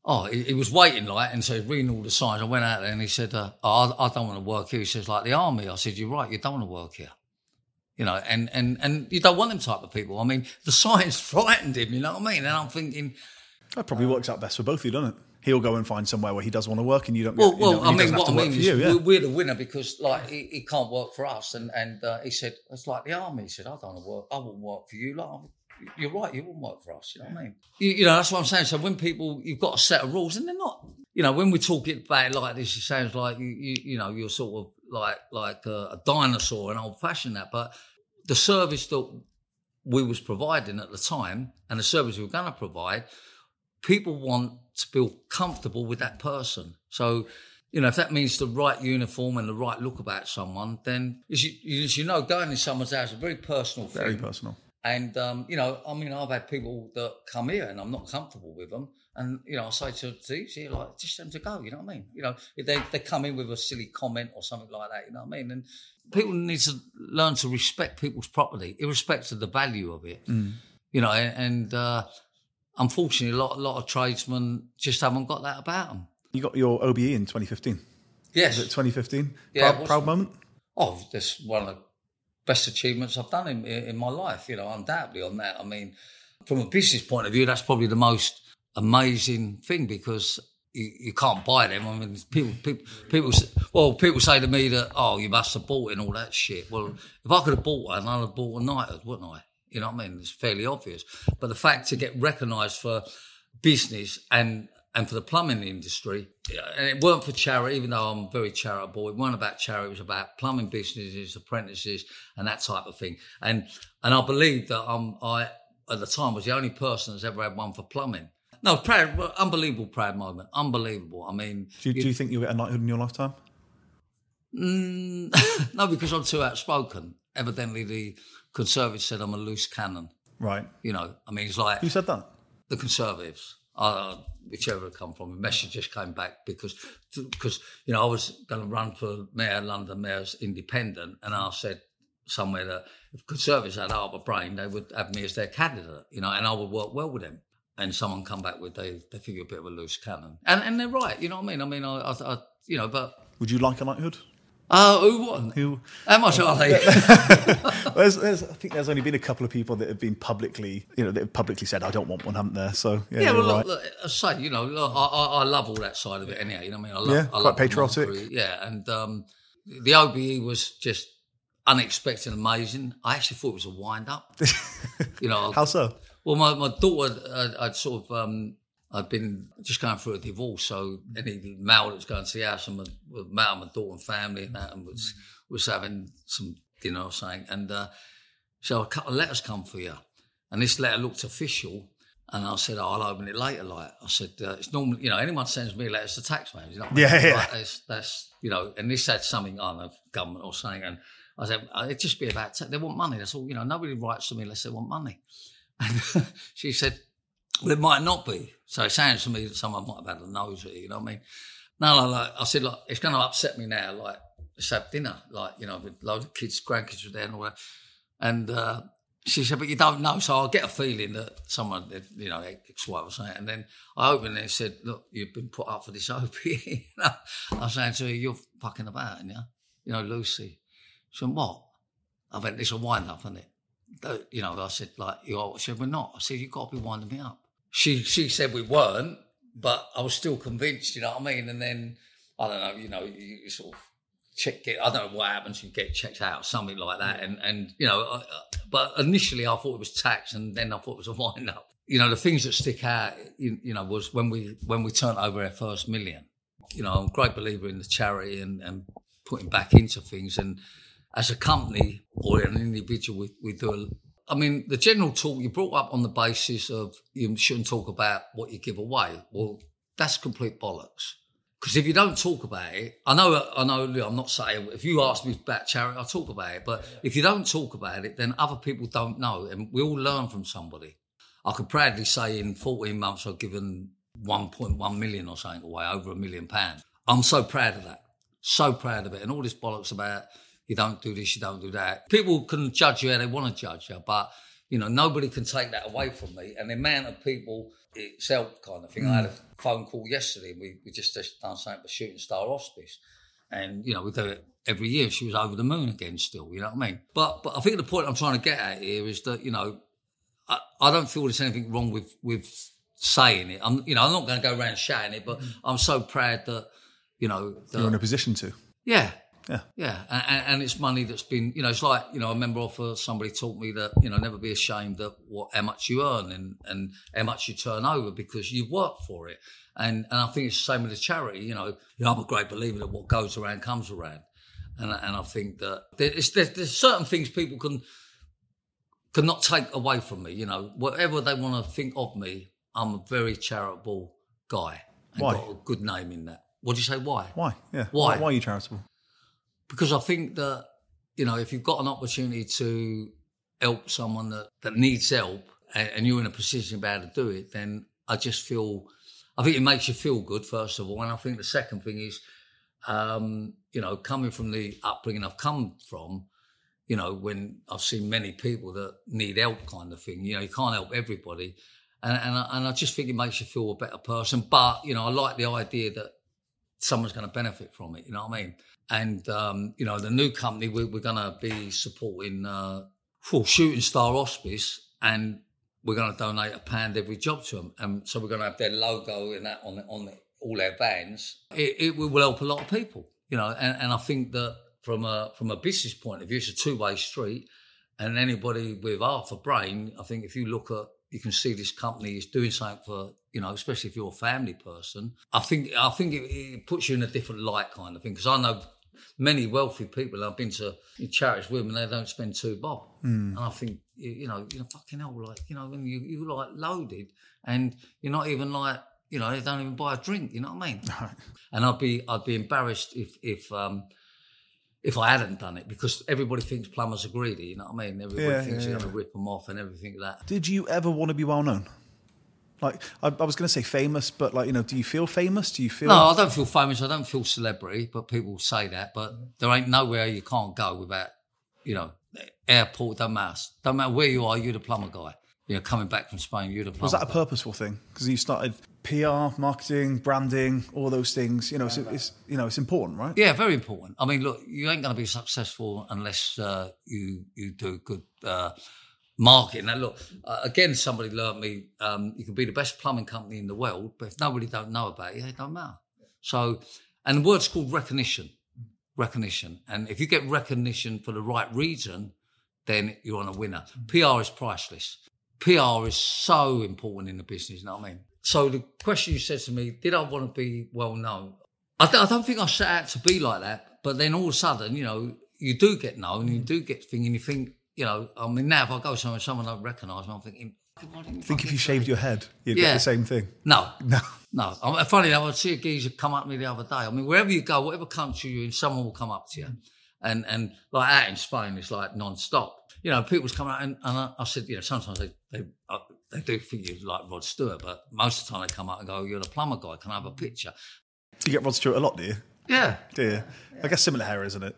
oh, he, he, was waiting like, and so he's reading all the signs. I went out there and he said, uh, oh, I, I, don't want to work here. He says, like the army. I said, you're right, you don't want to work here. You know, and, and, and you don't want them type of people. I mean, the signs frightened him, you know what I mean? And I'm thinking. That probably works out best for both of you, doesn't it? He'll go and find somewhere where he does want to work, and you don't. Well, get, well, know, I mean, what I mean is, you, yeah? we're the winner because, like, he, he, can't work for us, and and uh, he said it's like the army. He said, I don't want to work. I won't work for you. Like, you're right, you wouldn't work for us. You know what I mean? You, you, know, that's what I'm saying. So when people, you've got a set of rules, and they're not. You know, when we talk about it like this, it sounds like you, you, you know, you're sort of like like a, a dinosaur, an old fashioned that. But the service that we was providing at the time, and the service we were going to provide, people want to feel comfortable with that person. So you know, if that means the right uniform and the right look about someone, then as you, as you know, going in someone's house is a very personal thing. Very personal. And um, you know, I mean, I've had people that come here and I'm not comfortable with them, and you know, I say to these, you like, just them to go. You know what I mean? You know, if they they come in with a silly comment or something like that, you know what I mean? And people need to learn to respect people's property, irrespective of the value of it. Mm. You know, and, uh, unfortunately, a lot a lot of tradesmen just haven't got that about them. You got your OBE in 2015. Yes. Is it 2015? Yeah, Proud, proud moment? Oh, that's one of the best achievements I've done in, in my life, you know, undoubtedly on that. I mean, from a business point of view, that's probably the most amazing thing because you, you can't buy them. I mean, people, people, people, well, people say to me that, oh, you must have bought it and all that shit. Well, if I could have bought one, I'd have bought a knighthood, wouldn't I? You know what I mean? It's fairly obvious. But the fact to get recognised for business and and for the plumbing industry, and it weren't for charity, even though I'm very charitable. It weren't about charity. It was about plumbing businesses, apprentices, and that type of thing. And and I believe that I'm I at the time was the only person that's ever had one for plumbing. No, proud, unbelievable proud moment, unbelievable. I mean, Do you, do you think you'll get a knighthood in your lifetime? mm, no, because I'm too outspoken. Evidently, the Conservatives said I'm a loose cannon. Right. You know, I mean, it's like Who said that? the Conservatives, uh, whichever it come from. The message just came back because, because you know, I was going to run for mayor, London mayor's independent, and I said somewhere that if Conservatives had half a brain, they would have me as their candidate, you know, and I would work well with them. And someone come back with they they think you're a bit of a loose cannon, and and they're right, you know what I mean. I mean, I, I, I you know, but Would you like a knighthood? Uh, who won? Who? How much are they? There's, there's, I think there's only been a couple of people that have been publicly, you know, that have publicly said, "I don't want one," haven't there? So yeah, Yeah, well, right. look, look, I say, you know, look, I, I, I love all that side of it anyhow. You know what I mean? I love, Yeah, I quite love patriotic. Yeah, and um, the OBE was just unexpected and amazing. I actually thought it was a wind up. you know, How so? well, my, my daughter, I'd, I'd sort of, um, I'd been just going through a divorce, so any mail that was going to the house and my, with Matt, my daughter and family and that, and was was having some dinner or something, and uh, so a couple of letters come for you, and this letter looked official. And I said, oh, I'll open it later. Like I said, uh, it's normal. You know, anyone sends me letters to taxman. You know, what I mean? Yeah, yeah. Like, that's, that's you know. And this had something on the government or something. And I said, "Uh, it'd just be about ta- they want money. That's all. You know, nobody writes to me unless they want money. And she said, well, it might not be. So it sounds to me that someone might have had a nose at you. You know what I mean? No, no, like I said, like it's going to upset me now. Like let's have dinner. Like you know, with loads of kids, grandkids were there and all that. And uh, she said, but you don't know. So I get a feeling that someone, you know, X, Y was saying. And then I opened it and said, look, you've been put up for this OBE. you know? I was saying to her, you're fucking about, and yeah, you know, Lucy. She went, what? I went, it's a wind up, isn't it? You know, I said, like, you are. She said, we're not. I said, you've got to be winding me up. She she said we weren't, but I was still convinced, you know what I mean? And then, I don't know, you know, you, you sort of check it. I don't know what happens. You get checked out, something like that. And and you know, uh, but initially I thought it was tax, and then I thought it was a wind up. You know, the things that stick out, you, you know, was when we when we turned over our first million. You know, I'm a great believer in the charity and and putting back into things. And as a company or an individual, we, we do. A, I mean, the general talk you brought up on the basis of you shouldn't talk about what you give away. Well, that's complete bollocks. Because if you don't talk about it, I know, I know, I'm not saying, if you ask me about charity, I'll talk about it. But if you don't talk about it, then other people don't know. And we all learn from somebody. I could proudly say in 14 months, I've given 1.1 million or something away, over a million pounds. I'm so proud of that. So proud of it. And all this bollocks about you don't do this, you don't do that. People can judge you how they want to judge you, but you know, nobody can take that away from me. And the amount of people it's helped kind of thing. I had a phone call yesterday. We we just just done something for Shooting Star Hospice. And, you know, we do it every year. She was over the moon again still, you know what I mean? But but I think the point I'm trying to get at here is that, you know, I, I don't feel there's anything wrong with with saying it. I'm you know, I'm not gonna go around shouting it, but mm. I'm so proud that, you know, that, You're in a position to. yeah. Yeah. Yeah. And, and it's money that's been, you know, it's like, you know, I remember off uh, somebody taught me that, you know, never be ashamed of what, how much you earn and, and how much you turn over because you've worked for it. And, and I think it's the same with the charity, you know, you know, I'm a great believer that what goes around comes around. And, and I think that there's, there's, there's certain things people can, cannot take away from me, you know, whatever they want to think of me, I'm a very charitable guy. And Why? got a good name in that. What do you say? Why? Why? Yeah. Why? Why are you charitable? Because I think that you know if you've got an opportunity to help someone that, that needs help and, and you're in a position to be able to do it, then I just feel I think it makes you feel good first of all, and I think the second thing is um, you know coming from the upbringing I've come from. You know, when I've seen many people that need help, kind of thing. You know, you can't help everybody, and and I, and I just think it makes you feel a better person. But you know, I like the idea that someone's going to benefit from it. You know what I mean? And um, you know, the new company we, we're going to be supporting uh, for Shooting Star Hospice, and we're going to donate a pound every job to them. And so we're going to have their logo and that on on all their vans. It, it will help a lot of people. You know, and, and I think that from a from a business point of view, it's a two way street. And anybody with half a brain, I think if you look at you can see this company is doing something for you know, especially if you're a family person. I think I think it, it puts you in a different light, kind of thing. Because I know many wealthy people. I've been to charities with and they don't spend two bob. Mm. And I think you, you know, you know, fucking hell, like you know, when you you like loaded, and you're not even like you know, they don't even buy a drink. You know what I mean? and I'd be I'd be embarrassed if if um if I hadn't done it because everybody thinks plumbers are greedy. You know what I mean? Everybody yeah, thinks yeah, you're yeah. going to rip them off and everything like that. Did you ever want to be well known? Like I, I was going to say famous, but like you know, do you feel famous? Do you feel? No, I don't feel famous. I don't feel celebrity, but people say that. But there ain't nowhere you can't go without, you know, airport. Don't matter. Don't matter where you are. You're the plumber guy. You know, coming back from Spain, you're the plumber. Was that a purposeful thing? Because you started PR, marketing, branding, all those things. You know, it's, it's, you know it's important, right? Yeah, very important. I mean, look, you ain't going to be successful unless uh, you you do good uh, marketing. Now, look, uh, again, somebody learned me. Um, you can be the best plumbing company in the world, but if nobody don't know about you, it don't matter. So, and the word's called recognition. Recognition, and if you get recognition for the right reason, then you're on a winner. PR is priceless. PR is so important in the business. You know what I mean? So the question you said to me, did I want to be well known? I, th- I don't think I set out to be like that. But then all of a sudden, you know, you do get known, you do get thing, and you think, you know, I mean, now if I go somewhere, someone don't recognise me, I'm thinking, I think if you shaved your head, you'd yeah. get the same thing. No, no, no. I'm, funny enough, I see a geezer come up to me the other day. I mean, wherever you go, whatever country you're in, someone will come up to you, and and like out in Spain, it's like non-stop. You know, people's coming out, and, and I, I, said, you know, sometimes they they uh, they do think you like Rod Stewart, but most of the time they come up and go, "You're the plumber guy. Can I have a picture?" You get Rod Stewart a lot, do you? Yeah. Do you? I guess similar hair, isn't it?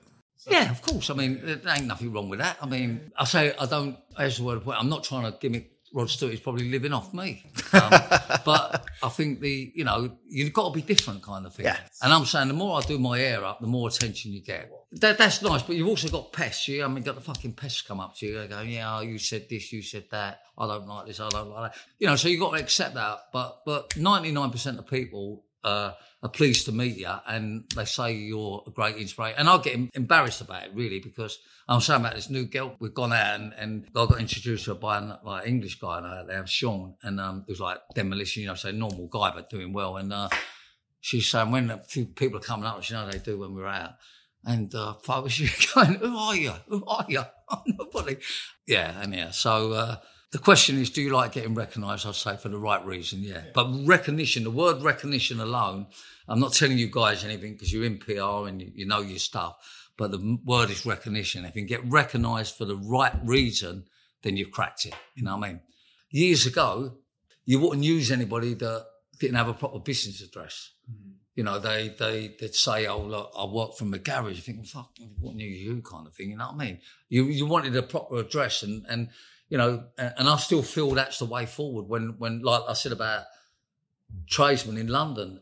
Yeah, of course. I mean, there ain't nothing wrong with that. I mean, I say I don't. As the word point, I'm not trying to gimmick. Rod Stewart is probably living off me, um, but I think the you know you've got to be different kind of thing. And I'm saying the more I do my hair up, the more attention you get. That, that's nice, but you've also got pests. You I mean, got the fucking pests come up to you. They go, yeah, oh, you said this, you said that. I don't like this. I don't like that. You know, so you have got to accept that. But but 99 percent of people uh, are pleased to meet you and they say you're a great inspiration. And I get embarrassed about it really because I'm saying about this new girl. We've gone out and, and I got introduced to her by an like, English guy and out there, Sean, and um, it was like demolition, you know, say normal guy but doing well. And uh, she's saying when a few people are coming up, you know they do when we're out. And uh, I was going, "Who are you? Who are you? I'm nobody." Yeah, and yeah. So uh, the question is, do you like getting recognised? I'd say for the right reason, yeah. But recognition, the word recognition alone, I'm not telling you guys anything because you're in PR and you, you know your stuff. But the word is recognition. If you can get recognised for the right reason, then you've cracked it. You know what I mean? Years ago, you wouldn't use anybody that didn't have a proper business address. Mm. You know, they they they'd say, "Oh, look, I work from a garage." You think, "Fuck, what knew you?" kind of thing. You know what I mean? You you wanted a proper address, and and you know, and I still feel that's the way forward. When, when like I said about tradesmen in London,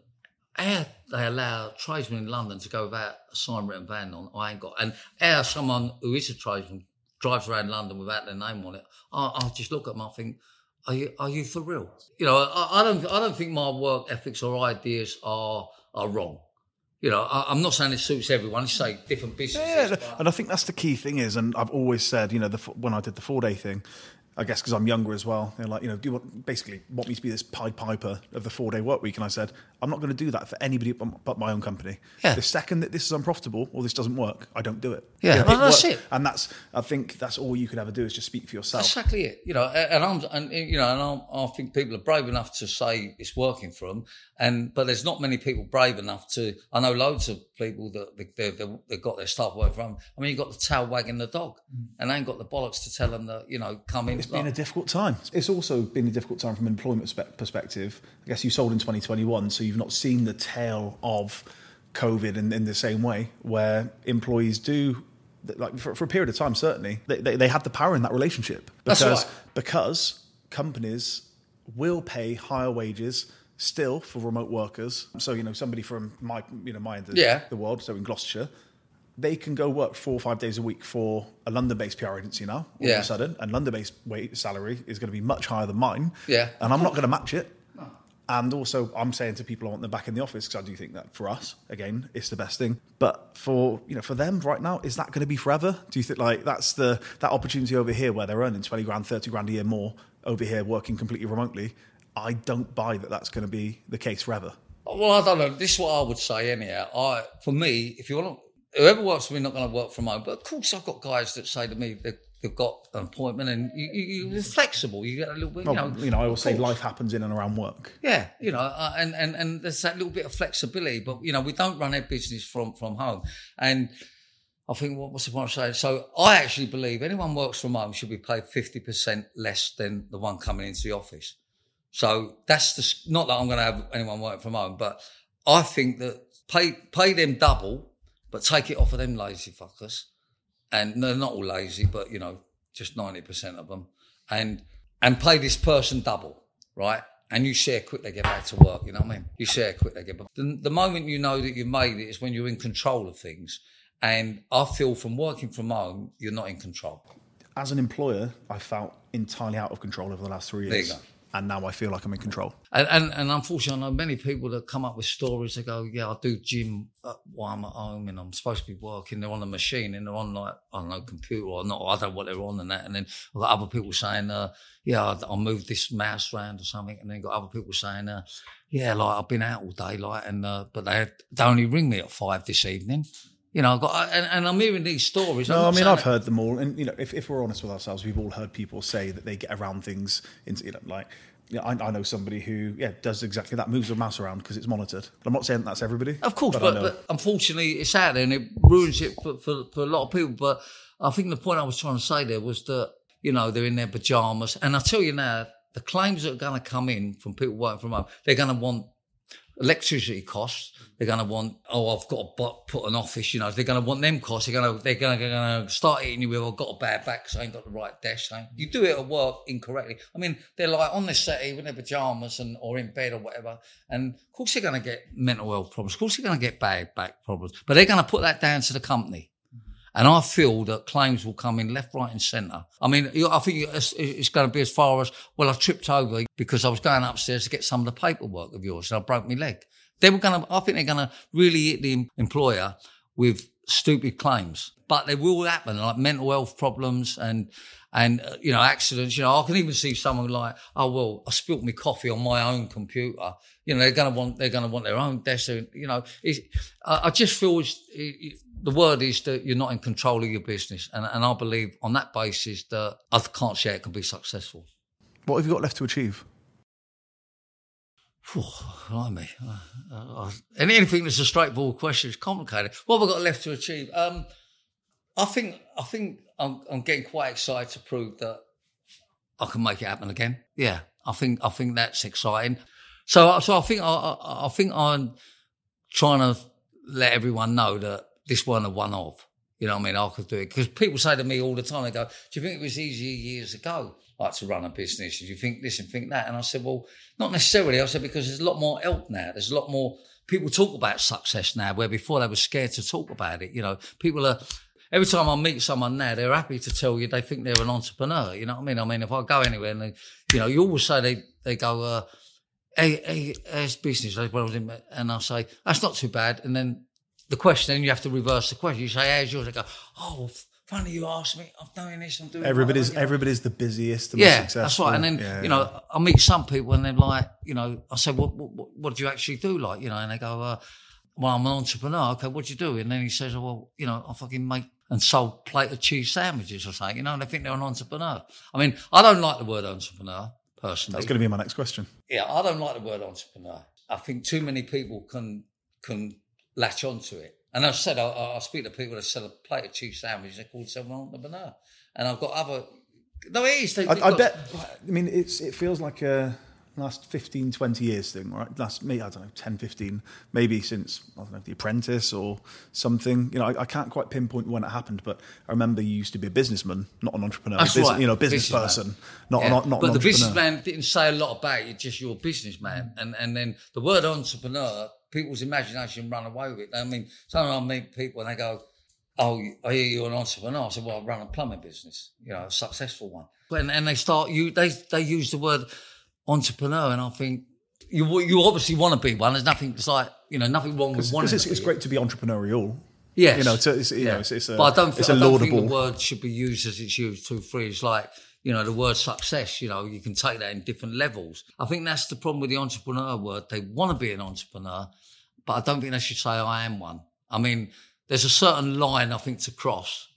how they allow tradesmen in London to go without a sign written van on, I ain't got, and how someone who is a tradesman drives around London without their name on it, I, I just look at them, I think, are you, are you for real? You know, I, I don't, I don't think my work ethics or ideas are, are wrong you know, I, am not saying it suits everyone. It's like different businesses. Yeah, and I think that's the key thing is, and I've always said, you know, the, when I did the four day thing, I guess because I'm younger as well. They're like, you know, do you want, basically want me to be this Pied Piper of the four day work week? And I said, I'm not going to do that for anybody but my own company. Yeah. The second that this is unprofitable or this doesn't work, I don't do it. Yeah, it that's works. it. And that's, I think that's all you can ever do is just speak for yourself. Exactly it. You know, and I'm, and you know, and I'm, i think people are brave enough to say it's working for them. And but there's not many people brave enough to. I know loads of people that they, they, they've got their stuff working from. I mean, you've got the tail wagging the dog, mm. and they ain't got the bollocks to tell them that you know come in. It's been a difficult time. It's also been a difficult time from an employment perspective. I guess you sold in 2021, so you've not seen the tail of COVID in, in the same way, where employees do like for, for, a period of time, certainly they, they, they, had the power in that relationship because right. because companies will pay higher wages still for remote workers. So you know, somebody from my you know my end of Yeah. the world, so in Gloucestershire, they can go work four or five days a week for a London-based PR agency now. All of a sudden, and London-based wage salary is going to be much higher than mine. Yeah. and I'm not going to match it. And also, I'm saying to people I want them back in the office because I do think that for us, again, it's the best thing. But for you know, for them right now, is that going to be forever? Do you think like that's the that opportunity over here where they're earning twenty grand, thirty grand a year more over here, working completely remotely? I don't buy that that's going to be the case forever. Well, I don't know. This is what I would say anyhow. I, for me, if you want to, whoever works for me, not going to work from home. But of course, I've got guys that say to me they, they've got an appointment and you, you, you're flexible. You get a little bit, you Well, know. you know, I always say life happens in and around work. Yeah, you know, uh, and, and and there's that little bit of flexibility, but you know, we don't run our business from from home. And I think what what's the point of saying? So I actually believe anyone works from home should be paid fifty percent less than the one coming into the office. So that's the not that I'm going to have anyone working from home, but I think that pay pay them double, but take it off of them lazy fuckers, and they're not all lazy, but you know, just ninety percent of them, and and pay this person double, right? And you share quick they get back to work. You know what I mean? You share quick they get back. The, the moment you know that you've made it is when you're in control of things. And I feel from working from home, you're not in control. As an employer, I felt entirely out of control over the last three There you years. go. And now I feel like I'm in control. And, and, and unfortunately, I know many people that come up with stories. They go, "Yeah, I do gym uh, while I'm at home, and I'm supposed to be working. They're on the machine, and they're on like I don't know, computer or not. I don't know what they're on and that. And then I've got other people saying, uh, "Yeah, I, I moved this mouse around or something." And then got other people saying, uh, "Yeah, like I've been out all day, like, and uh, but they they only ring me at five this evening." You know, I got uh, and, and I'm hearing these stories. No, I mean I've heard them all, and you know, if, if we're honest with ourselves, we've all heard people say that they get around things. Into, you know, like you know, I, I know somebody who yeah does exactly that, moves the mouse around because it's monitored. I'm not saying that's everybody, Of course, I but, but, unfortunately, it's out there and it ruins it for, for, for a lot of people. But I think the point I was trying to say there was that, you know, they're in their pajamas. And I tell you now, the claims that are going to come in from people working from home, they're going to want electricity costs. They're going to want, oh, I've got to put an office. You know, they're going to want them costs. They're going to they're going to going to start eating you with, I've got a bad back because I ain't got the right desk. So you do it at work incorrectly. I mean, they're like on the settee with their pajamas and or in bed or whatever. And of course, they're going to get mental health problems. Of course, they're going to get bad back problems. But they're going to put that down to the company. And I feel that claims will come in left, right, and centre. I mean, I think it's, going to be as far as well. I tripped over because I was going upstairs to get some of the paperwork of yours, and I broke my leg. They were going to. I think they're going to really hit the employer with stupid claims, but they will happen, like mental health problems and and uh, you know accidents. You know, I can even see someone like, oh well, I spilt my coffee on my own computer. You know, they're going to want they're going to want their own desk. You know, I, I just feel it's, it, the word is that you're not in control of your business, and and I believe on that basis that I can't see it can be successful. what have you got left to achieve? Blimey. Uh, uh, anything that's a straightforward question is complicated. What have I got left to achieve? Um, I think I think I'm, I'm getting quite excited to prove that I can make it happen again. Yeah, I think I think that's exciting. So so I think I, I, I think I'm trying to let everyone know that this wasn't a one off. You know what I mean? I could do it because people say to me all the time. They go, "Do you think it was easier years ago, like to run a business? Do you think this and think that?" And I said, "Well, not necessarily." I said because there's a lot more help now. There's a lot more people talk about success now, where before they were scared to talk about it. You know, people are. Every time I meet someone now, they're happy to tell you they think they're an entrepreneur. You know what I mean? I mean, if I go anywhere and they, you know, you always say they they go, uh, "Hey, hey, how's business?" Well, And I say that's not too bad, and then the question, then you have to reverse the question. You say, "How's yours?" They go, "Oh, funny you asked me. I'm doing this. I'm doing." Everybody's that," everybody's the busiest, the Yeah, that's right. And then Yeah, you know, I meet some people and they're like, you know, I say, what what, what, what do you actually do? Like, you know, and they go, uh, well, I'm an entrepreneur. Okay, what do you do? And then he says, oh, well, you know, I fucking make and sold plate of cheese sandwiches or something. You know, and they think they're an entrepreneur. I mean, I don't like the word entrepreneur personally. that's going to be my next question. Yeah, I don't like the word entrepreneur. I think too many people can can latch onto it. And I said, I, I speak to people that sell a plate of cheese sandwiches. They call themselves an entrepreneur. And I've got other. No, it is. They, I, I got- bet. I mean, it's it feels like a last 15, 20 years thing, right? Last, maybe, I don't know, 10, 15, maybe since, I don't know, The Apprentice or something. You know, I, I can't quite pinpoint when it happened, but I remember you used to be a businessman, not an entrepreneur. That's Bus- right. You know, business Businessman. person, not, Yeah. not, not but the businessman didn't say a lot about it, just you're businessman. And and then the word entrepreneur, people's imagination run away with it. I mean, sometimes I meet people and they go, Oh, I hear you're an entrepreneur. I said, Well, I run a plumbing business, you know, a successful one. And, and they start you they they use the word entrepreneur and I think you you obviously want to be one. There's nothing it's like you know, nothing wrong with wanting Because it's, it's great to be entrepreneurial. Yes. You know, it's, it's, you know, it's, it's a, but I don't, it's think, a I don't think laudable. the word should be used as it's used too free. It's like, you know, the word success, you know, you can take that in different levels. I think that's the problem with the entrepreneur word. They want to be an entrepreneur, but I don't think they should say I am one. I mean, there's a certain line I think to cross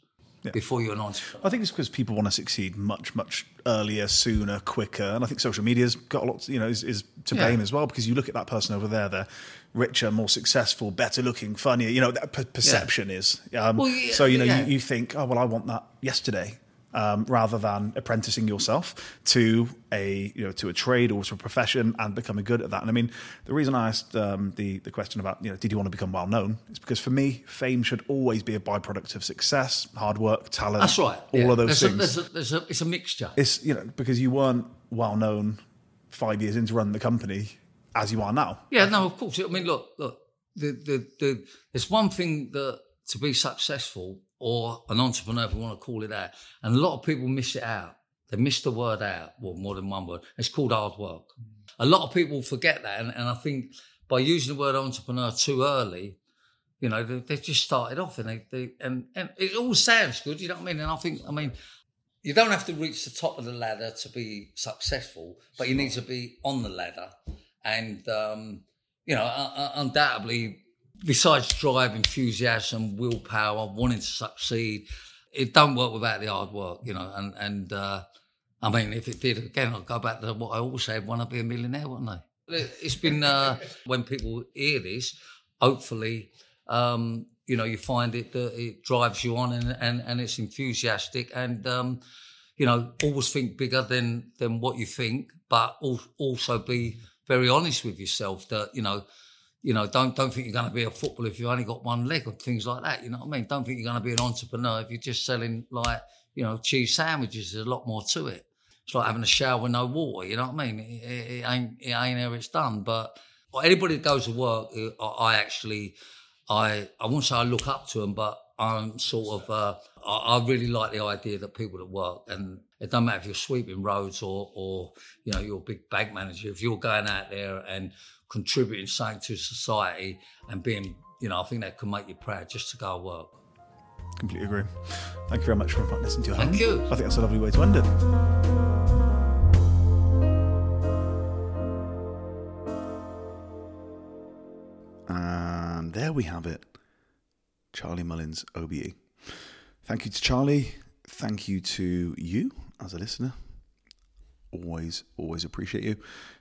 before you're an entrepreneur. I think it's because people want to succeed much, much earlier, sooner, quicker, and I think social media's got a lot, you know, is, is to Yeah. blame as well because you look at that person over there, they're richer, more successful, better looking, funnier. You know, that per- perception is. Um, Well, yeah, so you know, yeah. you, you think, oh well, I want that yesterday. Um, rather than apprenticing yourself to a you know to a trade or to a profession and becoming good at that. And I mean, the reason I asked um, the the question about you know did you want to become well known is because for me, fame should always be a byproduct of success, hard work, talent. That's right. All yeah. of those there's things. A, there's a, there's a, it's a mixture. it's you know because you weren't well known five years into running the company as you are now. Yeah, no, of course. I mean, look, look. The the the. It's one thing that to be successful or an entrepreneur, if you want to call it that, and a lot of people miss it out. They miss the word out. Well, more than one word. It's called hard work. A lot of people forget that, and, and I think by using the word entrepreneur too early, you know, they, they've just started off, and they, they and and it all sounds good. You know what I mean? And I think, I mean. You don't have to reach the top of the ladder to be successful, but you need to be on the ladder. And um, you know, uh, uh, undoubtedly, besides drive, enthusiasm, willpower, wanting to succeed, it don't work without the hard work, you know. And and uh, I mean, if it did again, I'd go back to what I always said: want to be a millionaire, wouldn't I? It's been uh, when people hear this, hopefully, um, you know, you find it that it drives you on and and, and it's enthusiastic and. Um, you know, always think bigger than than what you think, but also be very honest with yourself that you know, you know, don't don't think you're going to be a footballer if you've only got one leg or things like that. You know what I mean? Don't think you're going to be an entrepreneur if you're just selling like you know cheese sandwiches. There's a lot more to it. It's like having a shower with no water. You know what I mean? It, it, it ain't it ain't how it's done. But anybody that goes to work, uh, I I actually, I I won't say I look up to them, but I'm sort of uh, I, I really like the idea that people that work and it doesn't matter if you're sweeping roads or or you know you're a big bank manager. If you're going out there and contributing something to society and being you know I think that can make you proud just to go work. Completely agree. Thank you very much for listening to your Thank hand. you. I think that's a lovely way to end it. And there we have it. Charlie Mullins, OBE. Thank you to Charlie. Thank you to you as a listener. Always, always appreciate you.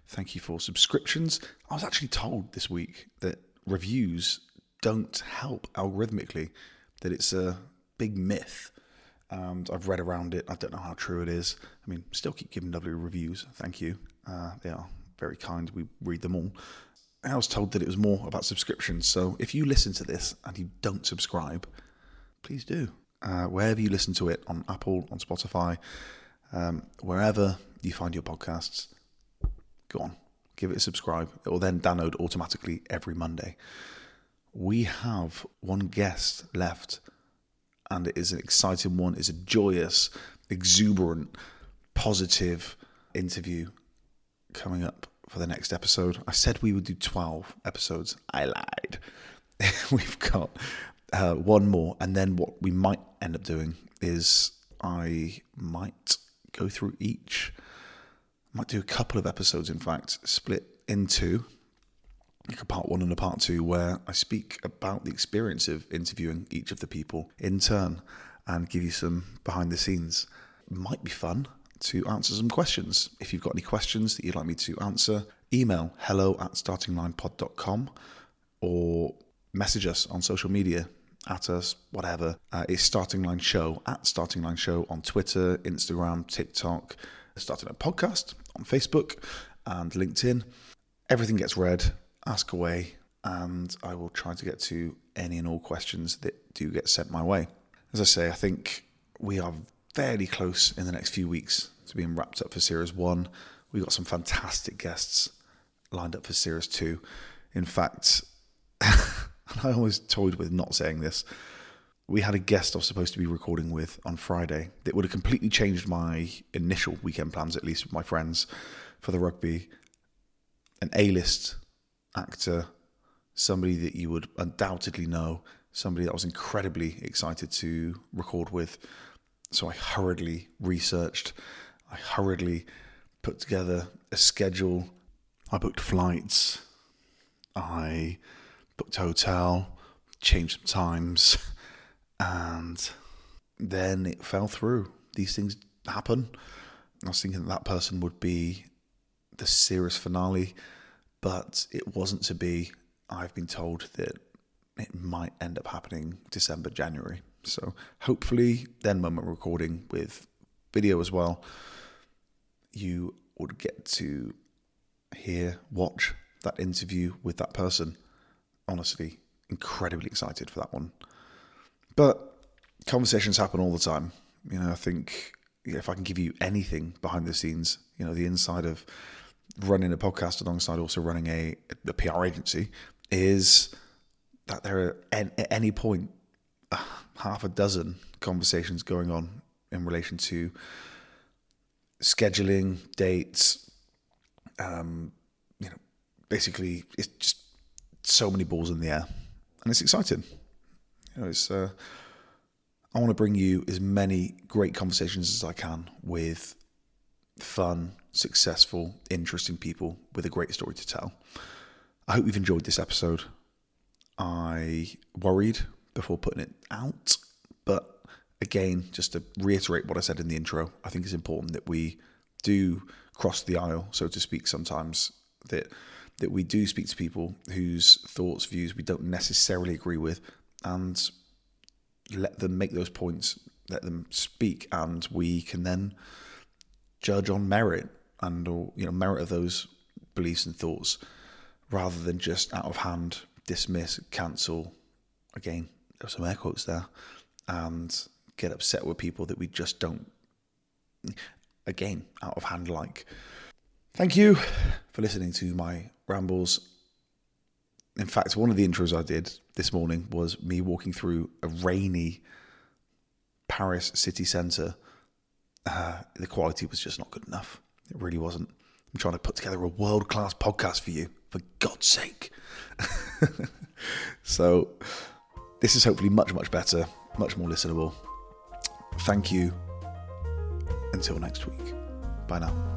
Thank you for subscriptions. I was actually told this week that reviews don't help algorithmically, that it's a big myth. And I've read around it. I don't know how true it is. I mean, still keep giving lovely reviews. Thank you. Uh, they are very kind. We read them all. I was told that it was more about subscriptions. So if you listen to this and you don't subscribe, please do. Uh, wherever you listen to it, on Apple, on Spotify, um, wherever you find your podcasts, go on, give it a subscribe. It will then download automatically every Monday. We have one guest left, and it is an exciting one. It's a joyous, exuberant, positive interview coming up for the next episode. I said we would do 12 episodes. I lied. We've got uh, one more, and then what we might end up doing is I might go through each. Might do a couple of episodes, in fact, split into like a part one and a part two, where I speak about the experience of interviewing each of the people in turn and give you some behind the scenes. Might be fun to answer some questions. If you've got any questions that you'd like me to answer, email hello at startinglinepod.com or message us on social media at us, whatever. Uh, it's Starting Line Show at Starting Line Show on Twitter, Instagram, TikTok, Starting Line Podcast on Facebook. and LinkedIn. Everything gets read, ask away, and I will try to get to any and all questions that do get sent my way. As I say, I think we are fairly close in the next few weeks to being wrapped up for Series 1. We've got some fantastic guests lined up for Series 2. In fact, I always toyed with not saying this. We had a guest I was supposed to be recording with on Friday that would have completely changed my initial weekend plans, at least with my friends for the rugby. An A list actor, somebody that you would undoubtedly know, somebody that I was incredibly excited to record with. So I hurriedly researched, I hurriedly put together a schedule. I booked flights, I booked a hotel, changed some times, and then it fell through. These things happen. I was thinking that, that person would be the series finale, but it wasn't to be. I've been told that it might end up happening December, January. So hopefully, then when we're recording with video as well, you would get to hear, watch that interview with that person. Honestly, incredibly excited for that one. But conversations happen all the time. You know, I think if I can give you anything behind the scenes, you know, the inside of running a podcast alongside also running a, a PR agency is that there are at any point uh, half a dozen conversations going on in relation to scheduling dates um, you know basically it's just so many balls in the air and it's exciting. You know it's uh, i want to bring you as many great conversations as i can with fun successful interesting people with a great story to tell. I hope you've enjoyed this episode. I worried before putting it out but again, just to reiterate what I said in the intro, I think it's important that we do cross the aisle, so to speak, sometimes that that we do speak to people whose thoughts, views we don't necessarily agree with, and let them make those points, let them speak, and we can then judge on merit and or you know merit of those beliefs and thoughts, rather than just out of hand dismiss, cancel. Again, there's some air quotes there, and get upset with people that we just don't, again, out of hand like. Thank you for listening to my rambles. In fact, one of the intros I did this morning was me walking through a rainy Paris city centre. Uh, the quality was just not good enough. It really wasn't. I'm trying to put together a world class podcast for you, for God's sake. so, this is hopefully much, much better, much more listenable. Thank you. Until next week. Bye now.